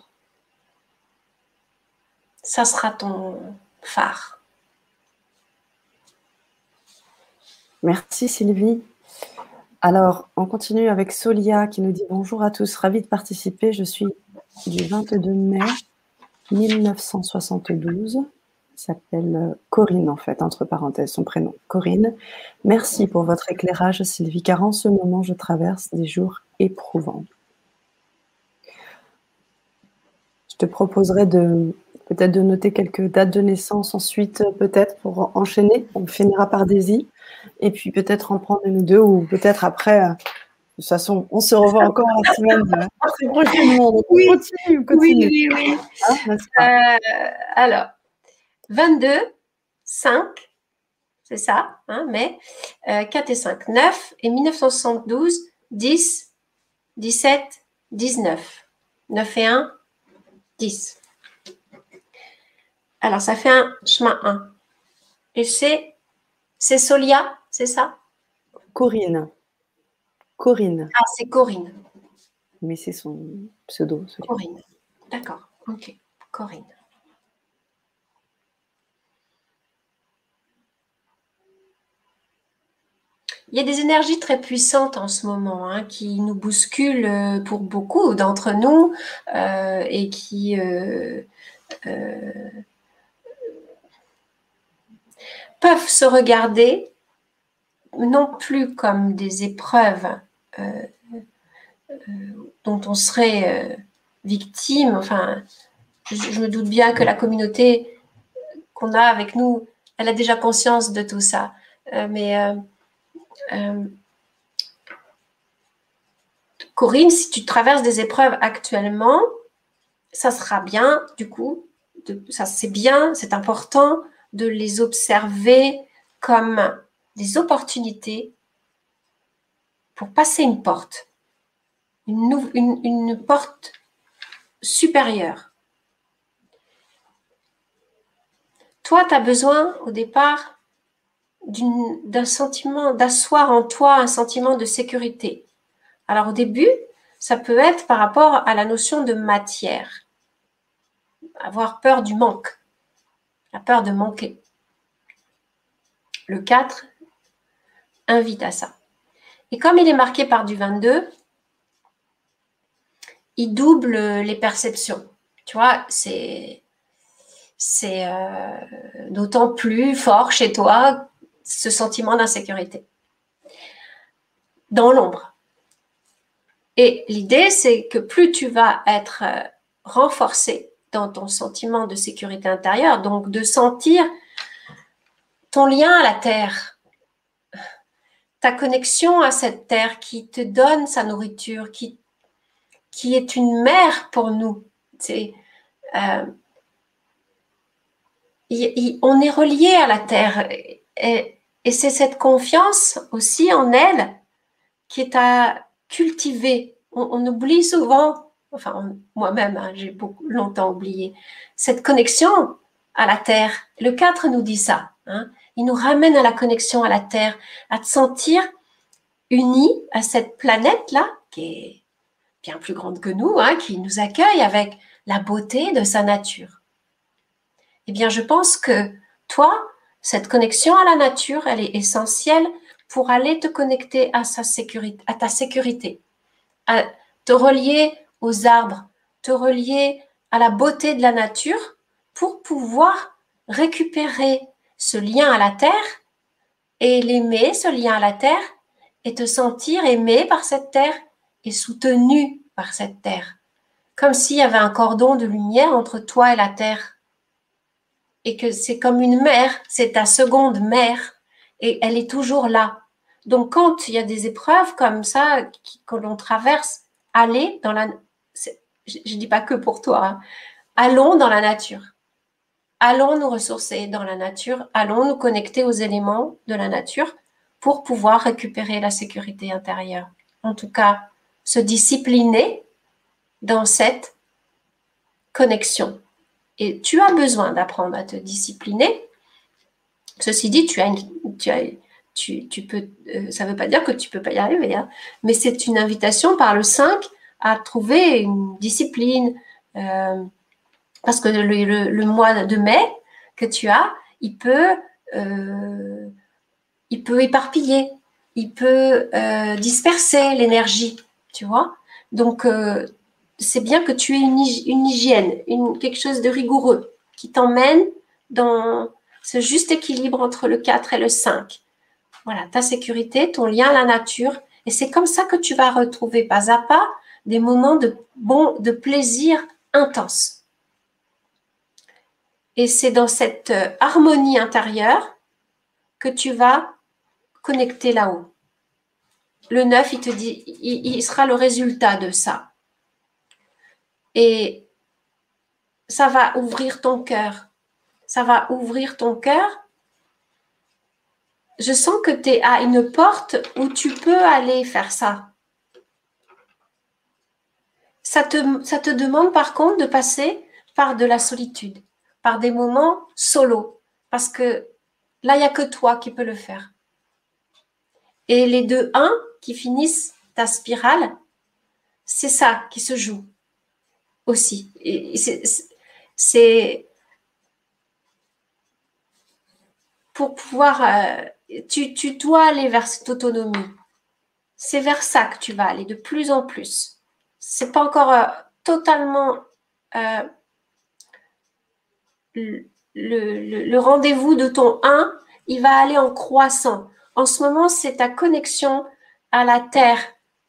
ça sera ton phare. Merci Sylvie. Alors, on continue avec Solia qui nous dit bonjour à tous, ravi de participer. Je suis du 22 mai 1972. S'appelle Corinne en fait, entre parenthèses, son prénom, Corinne. Merci pour votre éclairage, Sylvie, car en ce moment, je traverse des jours éprouvants. Je te proposerai de peut-être de noter quelques dates de naissance ensuite, peut-être pour enchaîner. On finira par i. Et puis peut-être en prendre une ou deux, ou peut-être après. Euh, de toute façon, on se revoit encore la semaine oui, continue, continue. Oui, oui, oui. Hein, euh, alors, 22, 5, c'est ça, hein, mais 4 euh, et 5, 9, et 1972, 10, 17, 19. 9 et 1, 10. Alors, ça fait un chemin 1. Et c'est, c'est Solia, c'est ça? Corinne. Corinne. Ah, c'est Corinne. Mais c'est son pseudo. Corinne. D'accord. Ok. Corinne. Il y a des énergies très puissantes en ce moment hein, qui nous bousculent euh, pour beaucoup d'entre nous euh, et qui euh, peuvent se regarder non plus comme des épreuves dont on serait victime. Enfin, je, me doute bien que la communauté qu'on a avec nous, elle a déjà conscience de tout ça. mais Corinne, si tu traverses des épreuves actuellement, ça sera bien, du coup, ça c'est bien, c'est important de les observer comme des opportunités pour passer une porte, une, porte supérieure. Toi, tu as besoin au départ d'un sentiment, d'asseoir en toi un sentiment de sécurité. Alors au début, ça peut être par rapport à la notion de matière, avoir peur du manque la peur de manquer. Le 4 invite à ça. Et comme il est marqué par du 22, il double les perceptions. Tu vois, c'est c'est euh, d'autant plus fort chez toi ce sentiment d'insécurité dans l'ombre. Et l'idée, c'est que plus tu vas être euh, renforcé dans ton sentiment de sécurité intérieure, donc de sentir ton lien à la terre, ta connexion à cette terre qui te donne sa nourriture, qui, est une mère pour nous. C'est, euh, on est relié à la terre c'est cette confiance aussi en elle qui est à cultiver. On, oublie souvent, enfin moi-même, hein, j'ai beaucoup longtemps oublié cette connexion à la terre. Le 4 nous dit ça. Hein. Il nous ramène à la connexion à la terre, à te sentir uni à cette planète-là qui est bien plus grande que nous, hein, qui nous accueille avec la beauté de sa nature eh bien, je pense que toi, cette connexion à la nature, elle est essentielle pour aller te connecter à, ta sécurité, te relier aux arbres, te relier à la beauté de la nature pour pouvoir récupérer ce lien à la terre et l'aimer, ce lien à la terre, et te sentir aimé par cette terre et soutenu par cette terre. Comme s'il y avait un cordon de lumière entre toi et la terre et que c'est comme une mère, c'est ta seconde mère et elle est toujours là. Donc quand il y a des épreuves comme ça que l'on traverse, allez dans la je ne dis pas que pour toi, hein. allons dans la nature. Allons nous ressourcer dans la nature, allons nous connecter aux éléments de la nature pour pouvoir récupérer la sécurité intérieure. En tout cas, se discipliner dans cette connexion. Et tu as besoin d'apprendre à te discipliner. Ceci dit, tu tu, peux, euh, ça ne veut pas dire que tu ne peux pas y arriver, hein. mais c'est une invitation par le 5 à trouver une discipline. Euh, parce que le, mois de mai que tu as, il peut, euh, il peut éparpiller, il peut disperser l'énergie, tu vois. Donc, c'est bien que tu aies une, hygiène, quelque chose de rigoureux qui t'emmène dans ce juste équilibre entre le 4 et le 5. Voilà, ta sécurité, ton lien à la nature. Et c'est comme ça que tu vas retrouver pas à pas des moments de bon, de plaisir intense. Et c'est dans cette euh, harmonie intérieure que tu vas connecter là-haut. Le 9, il te dit, il sera le résultat de ça. Et ça va ouvrir ton cœur. Ça va ouvrir ton cœur. Je sens que tu es à une porte où tu peux aller faire ça. Ça te, demande par contre de passer par de la solitude, par des moments solo. Parce que là, il n'y a que toi qui peux le faire. Et les deux 1 qui finissent ta spirale, c'est ça qui se joue aussi. C'est pour pouvoir, euh, tu, tu, dois aller vers cette autonomie. C'est vers ça que tu vas aller de plus en plus. C'est pas encore euh, totalement euh, le, le rendez-vous de ton 1, il va aller en croissant. En ce moment, c'est ta connexion à la terre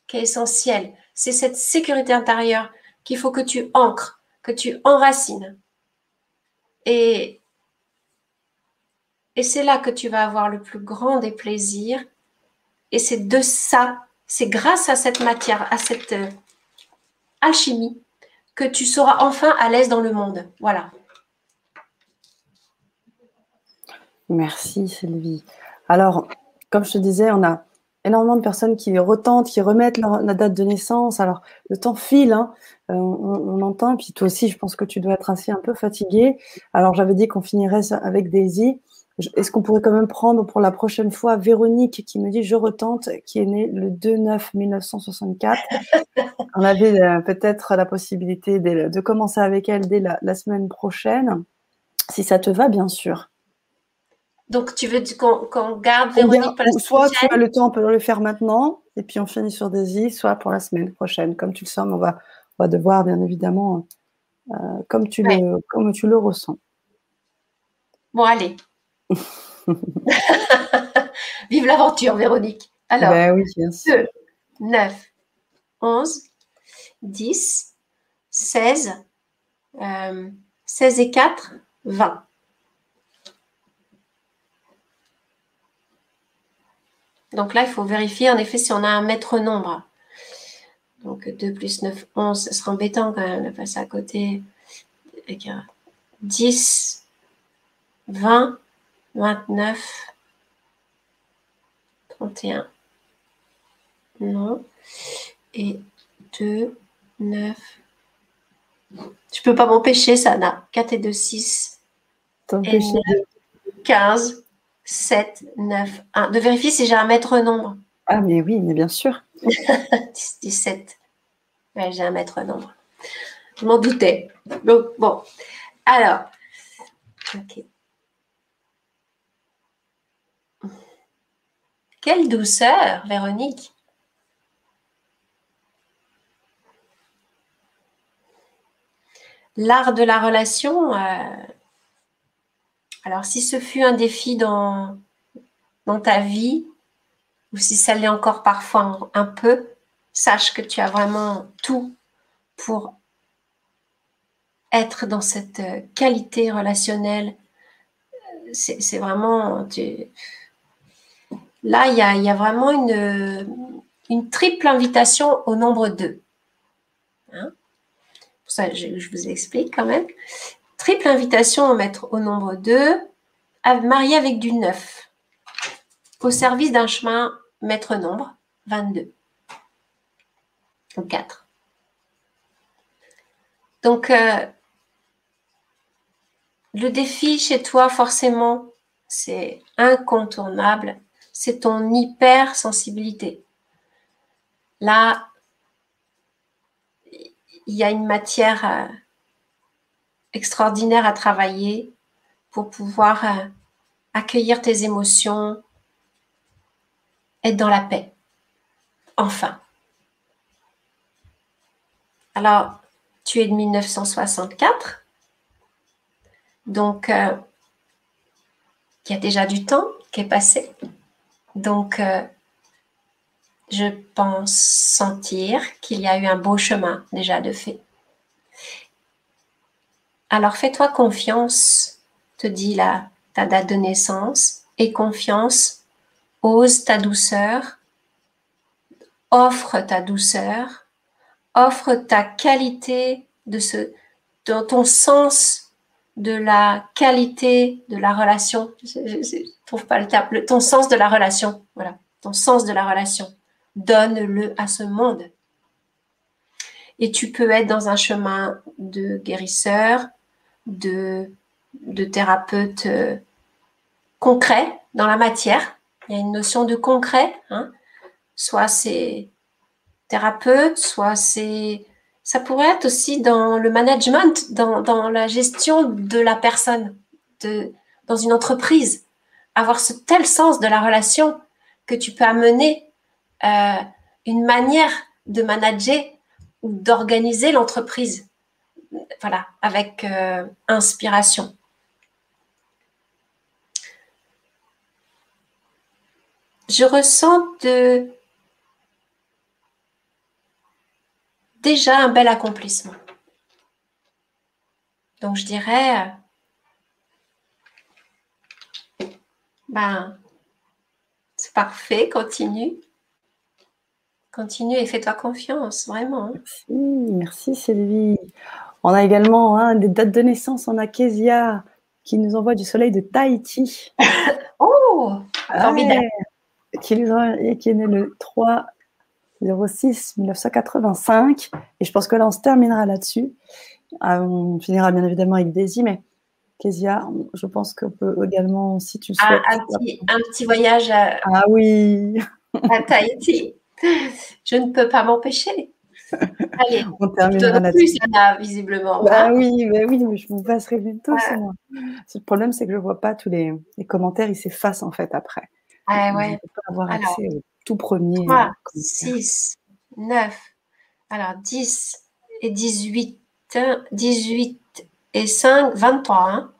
qui est essentielle. C'est cette sécurité intérieure qu'il faut que tu ancres, que tu enracines. Et, et c'est là que tu vas avoir le plus grand des plaisirs. Et c'est de ça, c'est grâce à cette matière, à cette euh, alchimie, que tu seras enfin à l'aise dans le monde. Voilà. Merci Sylvie. Alors, comme je te disais, on a énormément de personnes qui retentent, qui remettent leur, la date de naissance. Alors, le temps file, hein. euh, on, entend. Puis toi aussi, je pense que tu dois être ainsi un peu fatigué. Alors, j'avais dit qu'on finirait avec Daisy. Est-ce qu'on pourrait quand même prendre pour la prochaine fois Véronique qui me dit je retente, qui est née le 2-9-1964 On avait euh, peut-être la possibilité de, commencer avec elle dès la semaine prochaine, si ça te va, bien sûr. Donc, tu veux qu'on garde Véronique pour la semaine Soit tu as le temps, on peut le faire maintenant, et puis on finit sur Daisy, soit pour la semaine prochaine. Comme tu le sens, on va, on va devoir, bien évidemment, euh, comme, tu le, comme tu le ressens. Bon, allez. Vive l'aventure, Véronique. Alors, ben oui, 2, 9, 11, 10, 16, 16 et 4, 20. Donc là, il faut vérifier en effet si on a un maître nombre. Donc 2 plus 9, 11, ce sera embêtant quand même de passer à côté. 10, 20, 29, 31. Non. Et 2, 9. Tu peux pas m'empêcher, Sana. 4 et 2, 6. Et 15, 7, 9, 1. De vérifier si j'ai un maître nombre. Ah, mais oui, mais bien sûr. 17. j'ai un maître nombre. Je m'en doutais. Donc, bon. Alors, ok. Quelle douceur, Véronique. L'art de la relation, euh, alors si ce fut un défi dans, ta vie, ou si ça l'est encore parfois un peu, sache que tu as vraiment tout pour être dans cette qualité relationnelle. C'est vraiment... Là, il y a, vraiment une, une, triple invitation au nombre 2. Hein? Pour ça, je, vous explique quand même. Triple invitation à mettre au nombre 2, marié avec du 9, au service d'un chemin maître nombre, 22. Ou 4. Donc, euh, le défi chez toi, forcément, c'est incontournable c'est ton hypersensibilité. Là, il y a une matière euh, extraordinaire à travailler pour pouvoir euh, accueillir tes émotions, être dans la paix. Enfin. Alors, tu es de 1964, donc euh, il y a déjà du temps qui est passé. Donc, euh, je pense sentir qu'il y a eu un beau chemin déjà de fait. Alors, fais-toi confiance, te dit là ta date de naissance, et confiance, ose ta douceur, offre ta douceur, offre ta qualité de ce, dans ton sens de la qualité de la relation. Je, ne trouve pas le terme. ton sens de la relation. Voilà. Ton sens de la relation. Donne-le à ce monde. Et tu peux être dans un chemin de guérisseur, de, de thérapeute euh, concret dans la matière. Il y a une notion de concret. Hein. Soit c'est thérapeute, soit c'est ça pourrait être aussi dans le management, dans, la gestion de la personne, dans une entreprise. Avoir ce tel sens de la relation que tu peux amener euh, une manière de manager ou d'organiser l'entreprise. Voilà, avec euh, inspiration. Je ressens déjà un bel accomplissement. Donc je dirais, ben, c'est parfait, continue. Continue et fais-toi confiance, vraiment. Merci, merci Sylvie. On a également hein, des dates de naissance. On a Kezia qui nous envoie du soleil de Tahiti. oh, formidable. qui, qui est né le 3 06 1985. Et je pense que là, on se terminera là-dessus. Euh, on finira bien évidemment avec Daisy, mais Kezia, je pense qu'on peut également, si tu ah, souhaites. un, petit, voyage à, ah, oui. à Tahiti. Je ne peux pas m'empêcher. Allez, on terminera là-dessus. visiblement. Bah hein. oui, bah oui, mais je vous passerai bientôt. Le problème, c'est que je ne vois pas tous les, commentaires, ils s'effacent en fait après. Ah ouais. Pas avoir accès tout premier. 3, 6, 9, alors 10 et 18, 18 et 5, 23. Hein.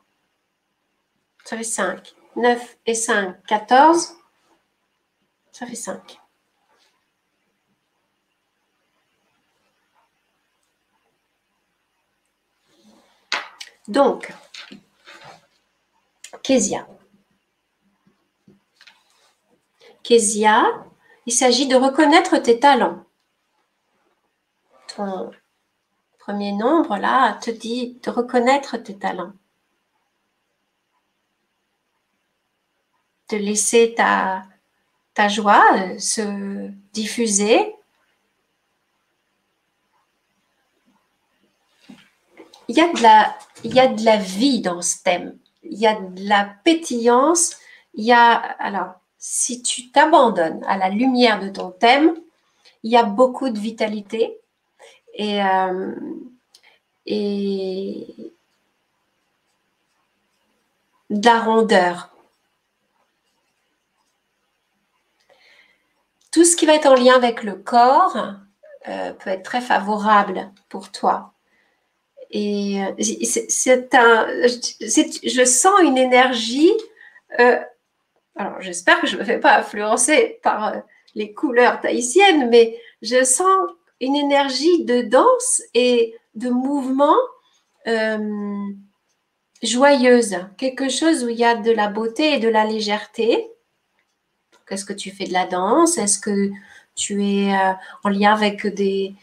Ça fait 5. 9 et 5, 14. Ça fait 5. Donc, Késia. Késia, il s'agit de reconnaître tes talents. Ton premier nombre, là, te dit de reconnaître tes talents. De laisser ta, ta joie euh, se diffuser. Il y, a de la, vie dans ce thème. Il y a de la pétillance. Il y a, alors, si tu t'abandonnes à la lumière de ton thème, il y a beaucoup de vitalité et, euh, de la rondeur. Tout ce qui va être en lien avec le corps euh, peut être très favorable pour toi. Et euh, c'est un, je sens une énergie. alors j'espère que je ne me fais pas influencer par les couleurs tahitiennes, mais je sens une énergie de danse et de mouvement euh, joyeuse, quelque chose où il y a de la beauté et de la légèreté. Est-ce que tu fais de la danse? Est-ce que tu es euh, en lien avec des,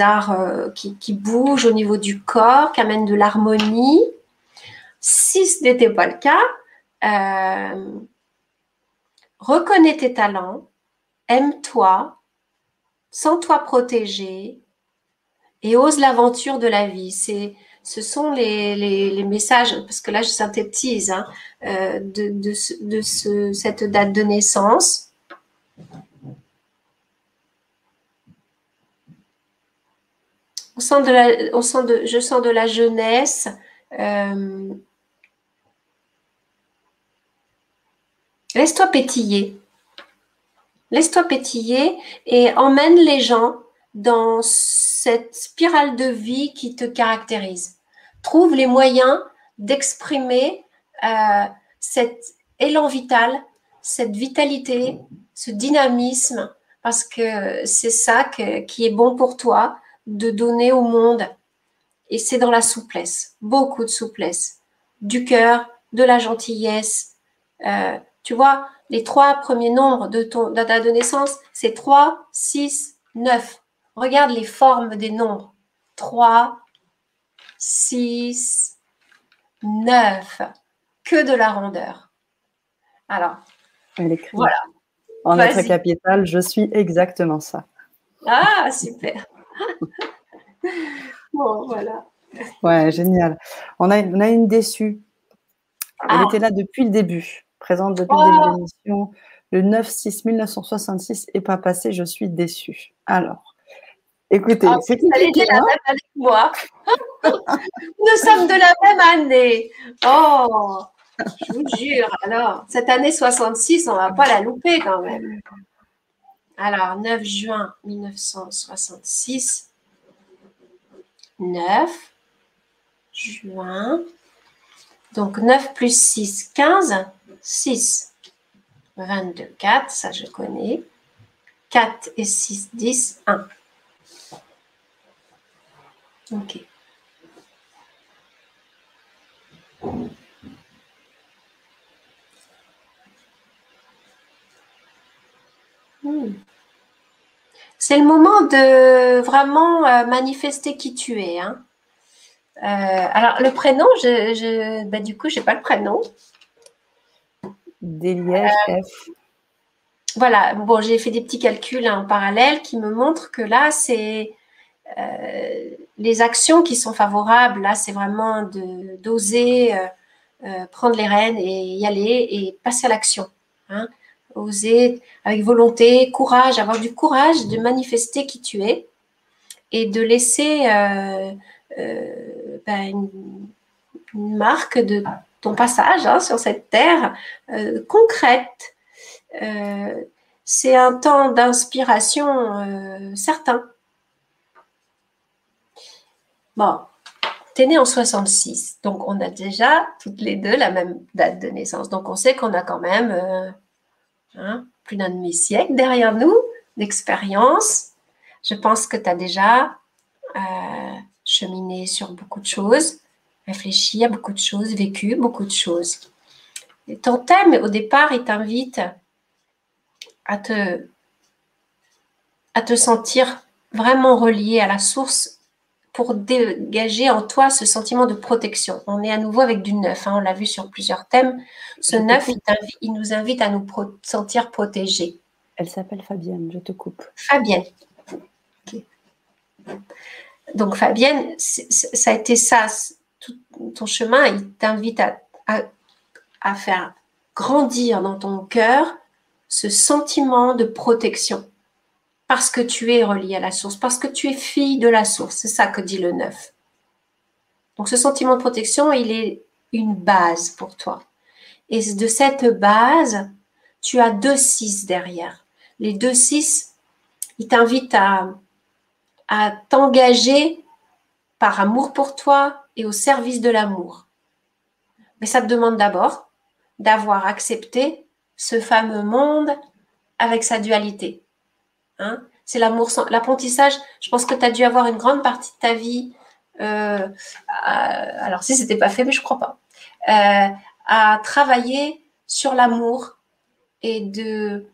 arts euh, qui, bougent au niveau du corps, qui amènent de l'harmonie Si ce n'était pas le cas, reconnais tes talents, aime-toi, sens-toi protégé et ose l'aventure de la vie. Ce sont les, messages, parce que là je synthétise, hein, euh, de, de, de ce, cette date de naissance. On sent de la, je sens de la jeunesse. Euh, laisse-toi pétiller. Laisse-toi pétiller et emmène les gens dans cette spirale de vie qui te caractérise. Trouve les moyens d'exprimer euh, cet élan vital, cette vitalité, ce dynamisme, parce que c'est ça qui est bon pour toi de donner au monde. Et c'est dans la souplesse, beaucoup de souplesse, du cœur, de la gentillesse. Euh, tu vois, les trois premiers nombres de ton date de naissance, c'est 3, 6, 9. Regarde les formes des nombres. 3, 6, 9. Que de la rondeur. Alors, Elle écrit. voilà. En lettres capitale, je suis exactement ça. Ah, super. bon, voilà. Ouais, génial. On a, on a une déçue. Elle ah. était là depuis le début présente depuis le début de oh. l'émission. Le 9-6-1966 n'est pas passé, je suis déçue. Alors, écoutez, ah, c'est la même avec moi. Nous sommes de la même année. Oh, je vous jure. Alors, cette année 66, on ne va pas la louper quand même. Alors, 9 juin 1966. 9 juin. Donc, 9 plus 6, 15. 6, 22, 4, ça je connais. 4 et 6, 10, 1. Ok. Hmm. C'est le moment de vraiment euh, manifester qui tu es. Hein. Euh, alors, le prénom, je, je ben, du coup, je n'ai pas le prénom. Des lièges euh, F. Voilà, bon, j'ai fait des petits calculs en parallèle qui me montrent que là, c'est euh, les actions qui sont favorables. Là, c'est vraiment d'oser prendre les rênes et y aller et passer à l'action. Hein. Oser avec volonté, courage, avoir du courage de manifester qui tu es et de laisser ben, une, marque de ton passage hein, sur cette terre euh, concrète. Euh, c'est un temps d'inspiration euh, certain. Bon, tu es né en 66, donc on a déjà toutes les deux la même date de naissance. Donc on sait qu'on a quand même hein, plus d'un demi-siècle derrière nous d'expérience. Je pense que tu as déjà cheminé sur beaucoup de choses réfléchi à beaucoup de choses, vécu beaucoup de choses. Et ton thème, au départ, il t'invite à te, à te sentir vraiment relié à la source pour dégager en toi ce sentiment de protection. On est à nouveau avec du neuf, hein, on l'a vu sur plusieurs thèmes. Ce neuf, il, nous invite à nous sentir protégés. Elle s'appelle Fabienne, je te coupe. Fabienne. Donc Fabienne, ça a été ça, tout ton chemin, il t'invite à, à faire grandir dans ton cœur ce sentiment de protection parce que tu es relié à la source, parce que tu es fille de la source. C'est ça que dit le neuf. Donc ce sentiment de protection, il est une base pour toi. Et de cette base, tu as deux six derrière. Les deux six, ils t'invitent à t'engager par amour pour toi et au service de l'amour. Mais ça te demande d'abord d'avoir accepté ce fameux monde avec sa dualité. Hein. c'est l'amour, l'apprentissage. Je pense que tu as dû avoir une grande partie de ta vie. Euh, alors, si c'était pas fait, mais je crois pas. Euh, à travailler sur l'amour et de,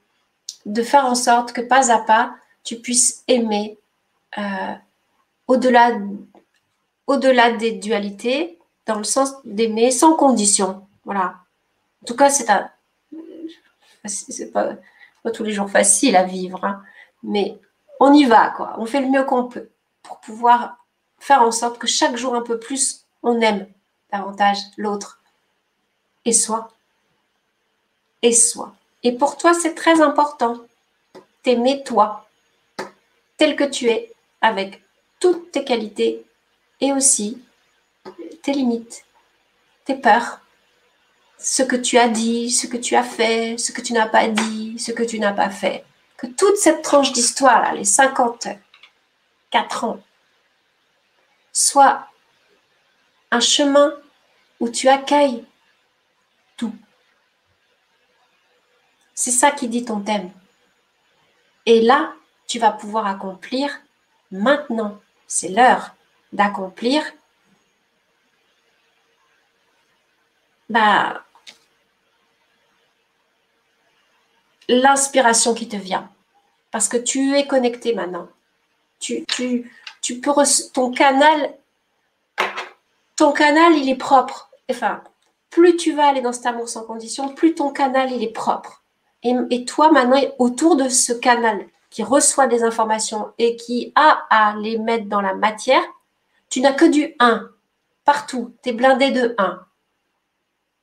faire en sorte que pas à pas, tu puisses aimer euh, au-delà au-delà des dualités, dans le sens d'aimer sans condition. Voilà. En tout cas, c'est un, pas, tous les jours facile à vivre. Hein. Mais on y va, quoi. On fait le mieux qu'on peut pour pouvoir faire en sorte que chaque jour un peu plus, on aime davantage l'autre et soi. Et soi. Et pour toi, c'est très important. T'aimer toi, tel que tu es, avec toutes tes qualités et aussi tes limites, tes peurs, ce que tu as dit, ce que tu as fait, ce que tu n'as pas dit, ce que tu n'as pas fait que toute cette tranche d'histoire, les 54 ans, soit un chemin où tu accueilles tout. C'est ça qui dit ton thème. Et là, tu vas pouvoir accomplir maintenant. C'est l'heure d'accomplir bah, l'inspiration qui te vient. Parce que tu es connecté maintenant. Tu, tu, tu peux ton canal, ton canal, il est propre. Enfin, plus tu vas aller dans cet amour sans condition, plus ton canal, il est propre. Et, et toi, maintenant, autour de ce canal qui reçoit des informations et qui a à les mettre dans la matière, tu n'as que du 1 partout. Tu es blindé de 1.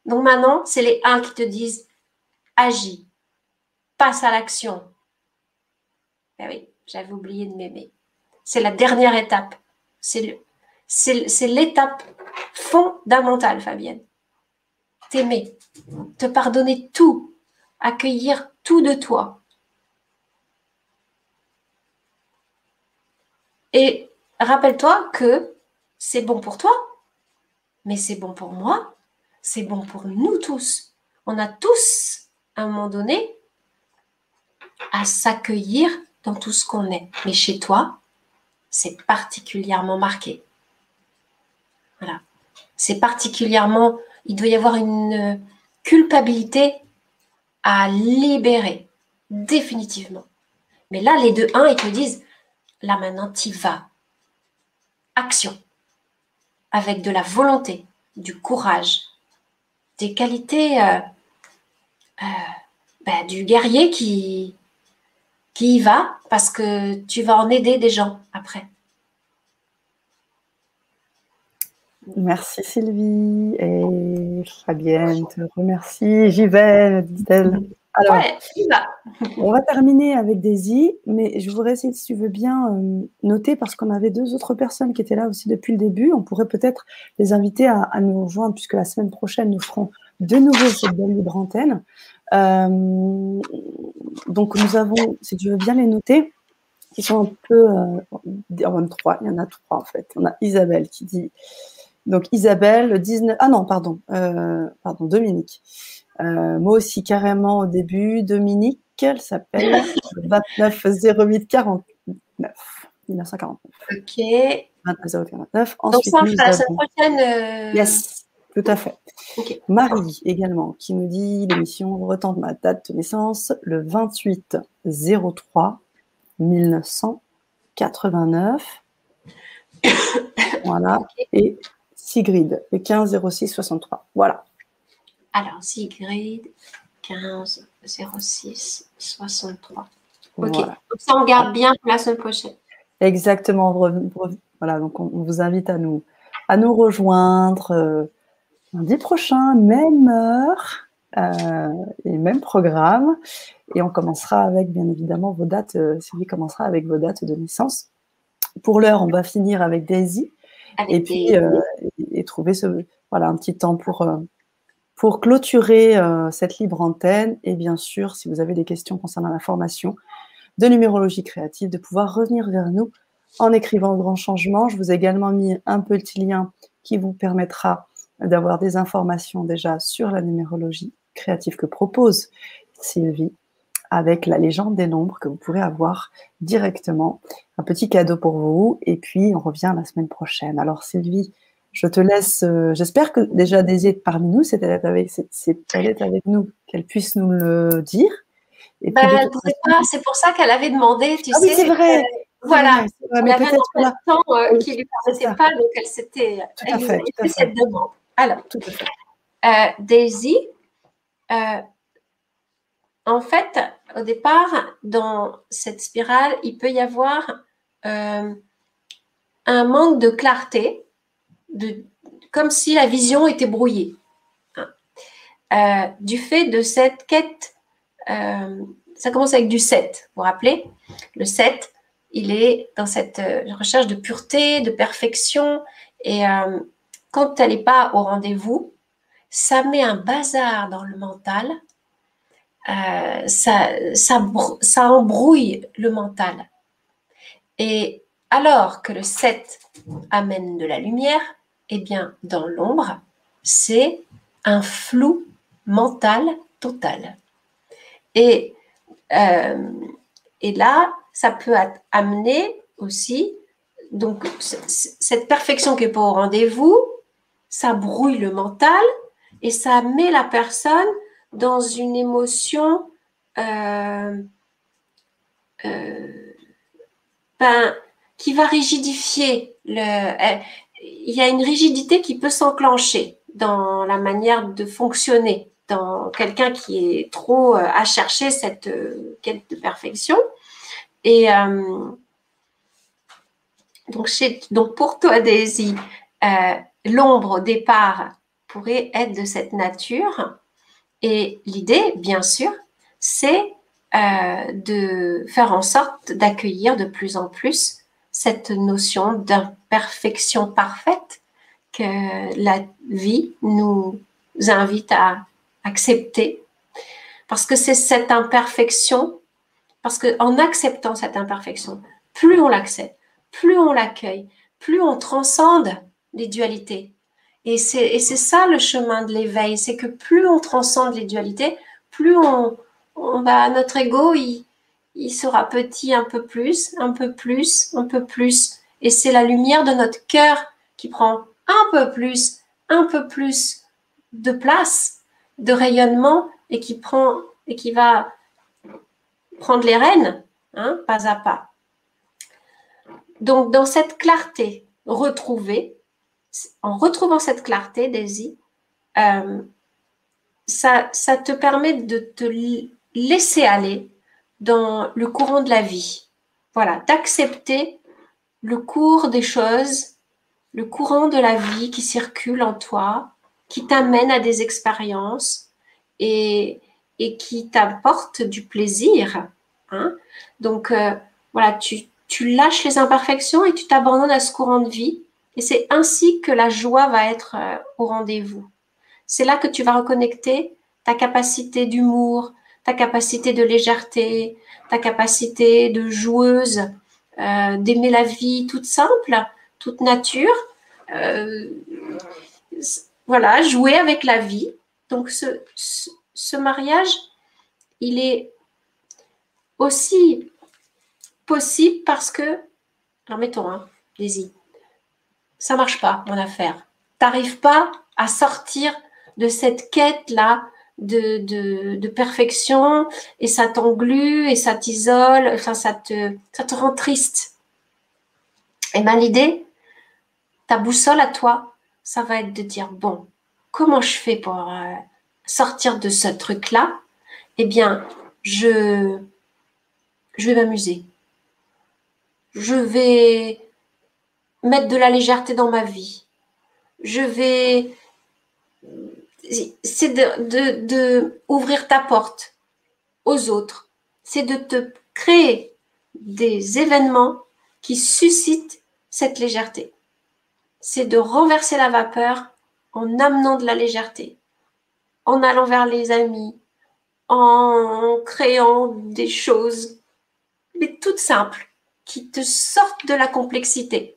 Donc maintenant, c'est les 1 qui te disent agis, passe à l'action. Ben oui, j'avais oublié de m'aimer. C'est la dernière étape. C'est l'étape fondamentale, Fabienne. T'aimer, te pardonner tout, accueillir tout de toi. Et rappelle-toi que c'est bon pour toi, mais c'est bon pour moi, c'est bon pour nous tous. On a tous, à un moment donné, à s'accueillir dans tout ce qu'on est. Mais chez toi, c'est particulièrement marqué. Voilà. C'est particulièrement, il doit y avoir une culpabilité à libérer, définitivement. Mais là, les deux uns, ils te disent, là maintenant, tu vas. Action. Avec de la volonté, du courage, des qualités euh, euh, ben, du guerrier qui, qui y va parce que tu vas en aider des gens après. Merci Sylvie et Fabienne te remercie. J'y vais, dit-elle. Alors, va. on va terminer avec Daisy, mais je voudrais essayer, si tu veux bien, euh, noter, parce qu'on avait deux autres personnes qui étaient là aussi depuis le début. On pourrait peut-être les inviter à, à, nous rejoindre, puisque la semaine prochaine, nous ferons de nouveau cette belle libre antenne. Euh, donc nous avons, si tu veux bien les noter, qui sont un peu, euh, en trois, il y en a trois en fait. On a Isabelle qui dit, donc Isabelle, 19, ah non, pardon, euh, pardon, Dominique. Euh, moi aussi carrément au début, Dominique, elle s'appelle 29 08 49. 1949. Ok. 29 Donc ça, on fera la semaine prochaine. Yes, tout à fait. Marie également qui nous dit l'émission retente ma date de naissance le 28 03 1989. voilà. Et Sigrid le 15 06 63. Voilà. Alors, Sigrid, 15 06 63. Ok. Voilà. Donc ça, on garde bien pour la semaine prochaine. Exactement. Voilà, donc on, on vous invite à nous, à nous rejoindre euh, lundi prochain, même heure euh, et même programme. Et on commencera avec, bien évidemment, vos dates. euh, Sylvie commencera avec vos dates de naissance. Pour l'heure, on va finir avec Daisy Avec et puis des- euh, et, et trouver ce, voilà, un petit temps pour, pour clôturer cette libre antenne. Et bien sûr, si vous avez des questions concernant la formation de numérologie créative, de pouvoir revenir vers nous en écrivant le grand changement. Je vous ai également mis un petit lien qui vous permettra d'avoir des informations déjà sur la numérologie créative que propose Sylvie avec la légende des nombres que vous pourrez avoir directement. Un petit cadeau pour vous. Et puis, on revient la semaine prochaine. Alors, Sylvie, je te laisse. euh, J'espère que déjà Daisy est parmi nous. C'est elle est avec, c'est- c'est- elle est avec nous, qu'elle puisse nous le dire. Elle pas, c'est pour ça qu'elle avait demandé, tu Ah sais. c'est vrai. voilà. Mais y avait un temps euh, qui lui c'est permettait ça. pas, donc elle s'était, Tout elle nous fait, fait fait. cette demande. Alors, Tout à fait. euh, Daisy, euh, en fait, au départ, dans cette spirale, il peut y avoir euh, un manque de clarté, de, comme si la vision était brouillée. hein. Du fait de cette quête, ça commence avec du 7, vous vous rappelez? Le 7, il est dans cette recherche de pureté, de perfection, et quand elle n'est pas au rendez-vous, ça met un bazar dans le mental, euh, ça, ça, brou- ça embrouille le mental. Et alors que le 7 amène de la lumière, eh bien, dans l'ombre, c'est un flou mental total. Et, euh, et là, ça peut amener aussi, donc, cette perfection qui n'est pas au rendez-vous, ça brouille le mental et ça met la personne dans une émotion euh, euh, ben, qui va rigidifier. Le, euh, il y a une rigidité qui peut s'enclencher dans la manière de fonctionner dans quelqu'un qui est trop euh, à chercher cette quête de perfection. Et donc, pour toi, Daisy, l'ombre au départ pourrait être de cette nature. Et l'idée, bien sûr, c'est euh, de faire en sorte d'accueillir de plus en plus cette notion d'imperfection parfaite que la vie nous invite à accepter. Parce que c'est cette imperfection, parce qu'en acceptant cette imperfection, plus on l'accepte, plus on l'accueille, plus on transcende les dualités. Et c'est ça le chemin de l'éveil, c'est que plus on transcende les dualités, plus on, on va, notre ego, il, il sera petit un peu plus, un peu plus, un peu plus. Et c'est la lumière de notre cœur qui prend un peu plus, un peu plus de place, de rayonnement et qui prend et qui va prendre les rênes, hein, pas à pas. Donc, dans cette clarté retrouvée, en retrouvant cette clarté, Daisy, euh, ça, ça te permet de te laisser aller dans le courant de la vie. Voilà, d'accepter le cours des choses, le courant de la vie qui circule en toi, qui t'amène à des expériences et, et qui t'apporte du plaisir. Hein Donc, euh, voilà, tu, tu lâches les imperfections et tu t'abandonnes à ce courant de vie. Et c'est ainsi que la joie va être euh, au rendez-vous. C'est là que tu vas reconnecter ta capacité d'humour, ta capacité de légèreté, ta capacité de joueuse, euh, d'aimer la vie toute simple, toute nature. Euh, voilà, jouer avec la vie. Donc ce, mariage, il est aussi possible parce que alors mettons, hein, Daisy, ça marche pas, mon affaire. Tu n'arrives pas à sortir de cette quête-là de, de, perfection et ça t'englue et ça t'isole, enfin, ça te, ça te rend triste. Et bien, l'idée, ta boussole à toi, ça va être de dire, bon, comment je fais pour euh, sortir de ce truc-là? Eh bien, je, je vais m'amuser. Je vais mettre de la légèreté dans ma vie. Je vais. C'est de, de, ouvrir ta porte aux autres. C'est de te créer des événements qui suscitent cette légèreté. C'est de renverser la vapeur en amenant de la légèreté, en allant vers les amis, en créant des choses, mais toutes simples, qui te sortent de la complexité.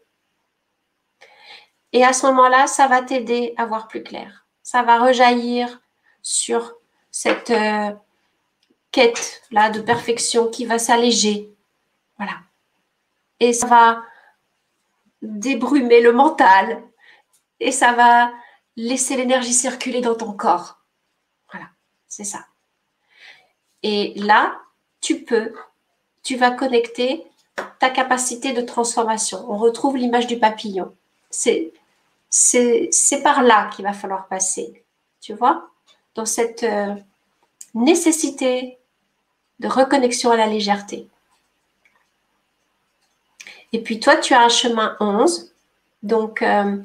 Et à ce moment-là, ça va t'aider à voir plus clair. Ça va rejaillir sur cette euh, quête là de perfection qui va s'alléger. Voilà. Et ça va débrumer le mental et ça va laisser l'énergie circuler dans ton corps. Voilà, c'est ça. Et là, tu peux, tu vas connecter ta capacité de transformation. On retrouve l'image du papillon. C'est, c'est, c'est par là qu'il va falloir passer. Tu vois? Dans cette euh, nécessité de reconnexion à la légèreté. Et puis toi, tu as un chemin 11. Donc, euh,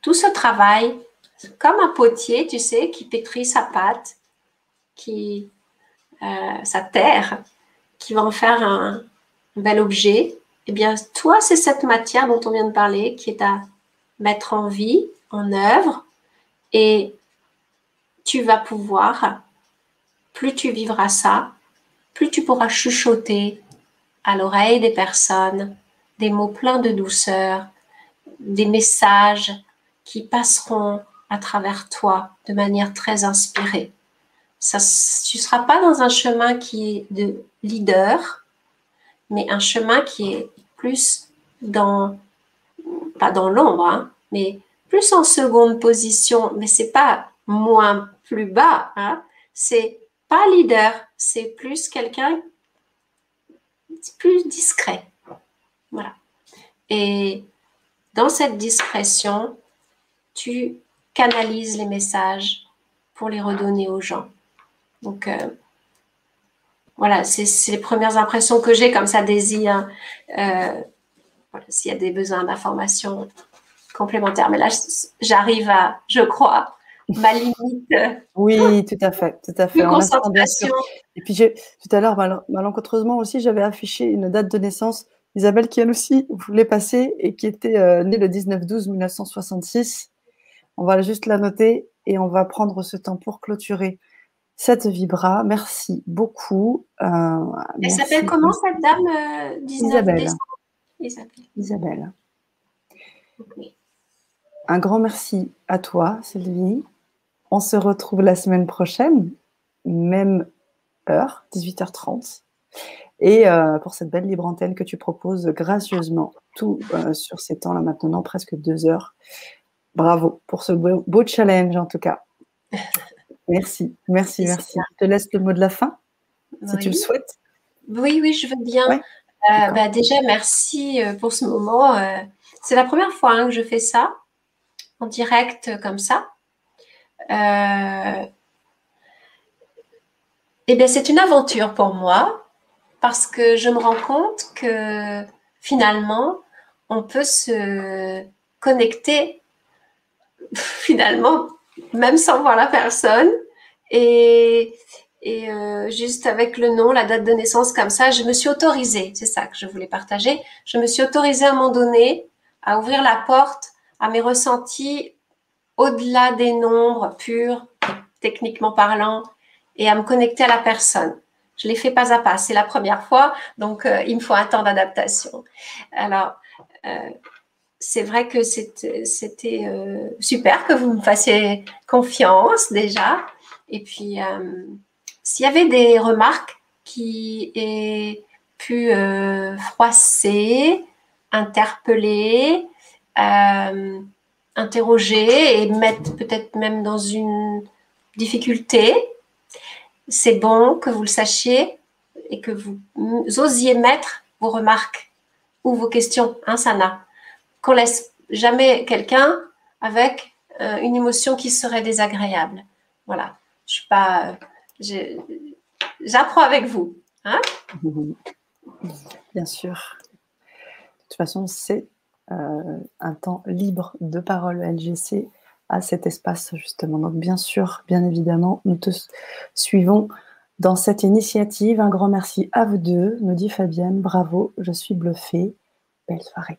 tout ce travail, comme un potier, tu sais, qui pétrit sa pâte, qui, euh, sa terre, qui va en faire un, bel objet, eh bien, toi, c'est cette matière dont on vient de parler qui est à mettre en vie, en œuvre, et tu vas pouvoir, plus tu vivras ça, plus tu pourras chuchoter à l'oreille des personnes des mots pleins de douceur, des messages qui passeront à travers toi de manière très inspirée. Ça, tu ne seras pas dans un chemin qui est de leader, mais un chemin qui est plus dans, pas dans l'ombre, hein, mais plus en seconde position, mais c'est pas moins plus bas, hein, c'est pas leader, c'est plus quelqu'un plus discret. Voilà. Et dans cette discrétion, tu canalises les messages pour les redonner aux gens. Donc, euh, voilà, c'est les premières impressions que j'ai comme ça, désir. Euh, S'il y a des besoins d'informations complémentaires. Mais là, j'arrive à, je crois, ma limite. Oui, tout à fait, tout à fait. concentration. Et puis, tout à l'heure, malencontreusement aussi, j'avais affiché une date de naissance. Isabelle, qui elle aussi voulait passer et qui était euh, née le 19-12-1966. On va juste la noter et on va prendre ce temps pour clôturer cette vibra. Merci beaucoup. Euh, Elle s'appelle comment cette dame euh, Isabelle. Isabelle. Un grand merci à toi, Sylvie. On se retrouve la semaine prochaine, même heure, 18h30. Et euh, pour cette belle libre antenne que tu proposes gracieusement, tout sur ces temps-là maintenant, presque deux heures. Bravo pour ce beau challenge en tout cas. Merci, merci, merci. Je te laisse le mot de la fin, si tu le souhaites. Oui, oui, je veux bien. Euh, bah, déjà, merci euh, pour ce moment. Euh, c'est la première fois hein, que je fais ça, en direct comme ça. Eh bien, c'est une aventure pour moi parce que je me rends compte que finalement, on peut se connecter finalement même sans voir la personne. Et, euh, juste avec le nom, la date de naissance comme ça, je me suis autorisée, c'est ça que je voulais partager, je me suis autorisée à un moment donné à ouvrir la porte à mes ressentis au-delà des nombres purs, techniquement parlant, et à me connecter à la personne. Je l'ai fait pas à pas, c'est la première fois, donc euh, il me faut un temps d'adaptation. Alors, euh, c'est vrai que c'était super que vous me fassiez confiance déjà. Et puis, euh, s'il y avait des remarques qui aient pu euh, froisser, interpeller, euh, interroger et mettre peut-être même dans une difficulté. C'est bon que vous le sachiez et que vous osiez mettre vos remarques ou vos questions, hein, Sana. Qu'on laisse jamais quelqu'un avec une émotion qui serait désagréable. Voilà. Je suis pas. J'apprends avec vous. Hein Bien sûr. De toute façon, c'est euh, un temps libre de parole LGC à cet espace, justement. Donc, bien sûr, bien évidemment, nous te suivons dans cette initiative. Un grand merci à vous deux, nous dit Fabienne. Bravo, je suis bluffée. Belle soirée.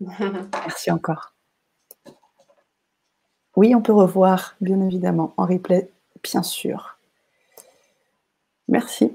merci encore. Oui, on peut revoir, bien évidemment, en replay, bien sûr. Merci.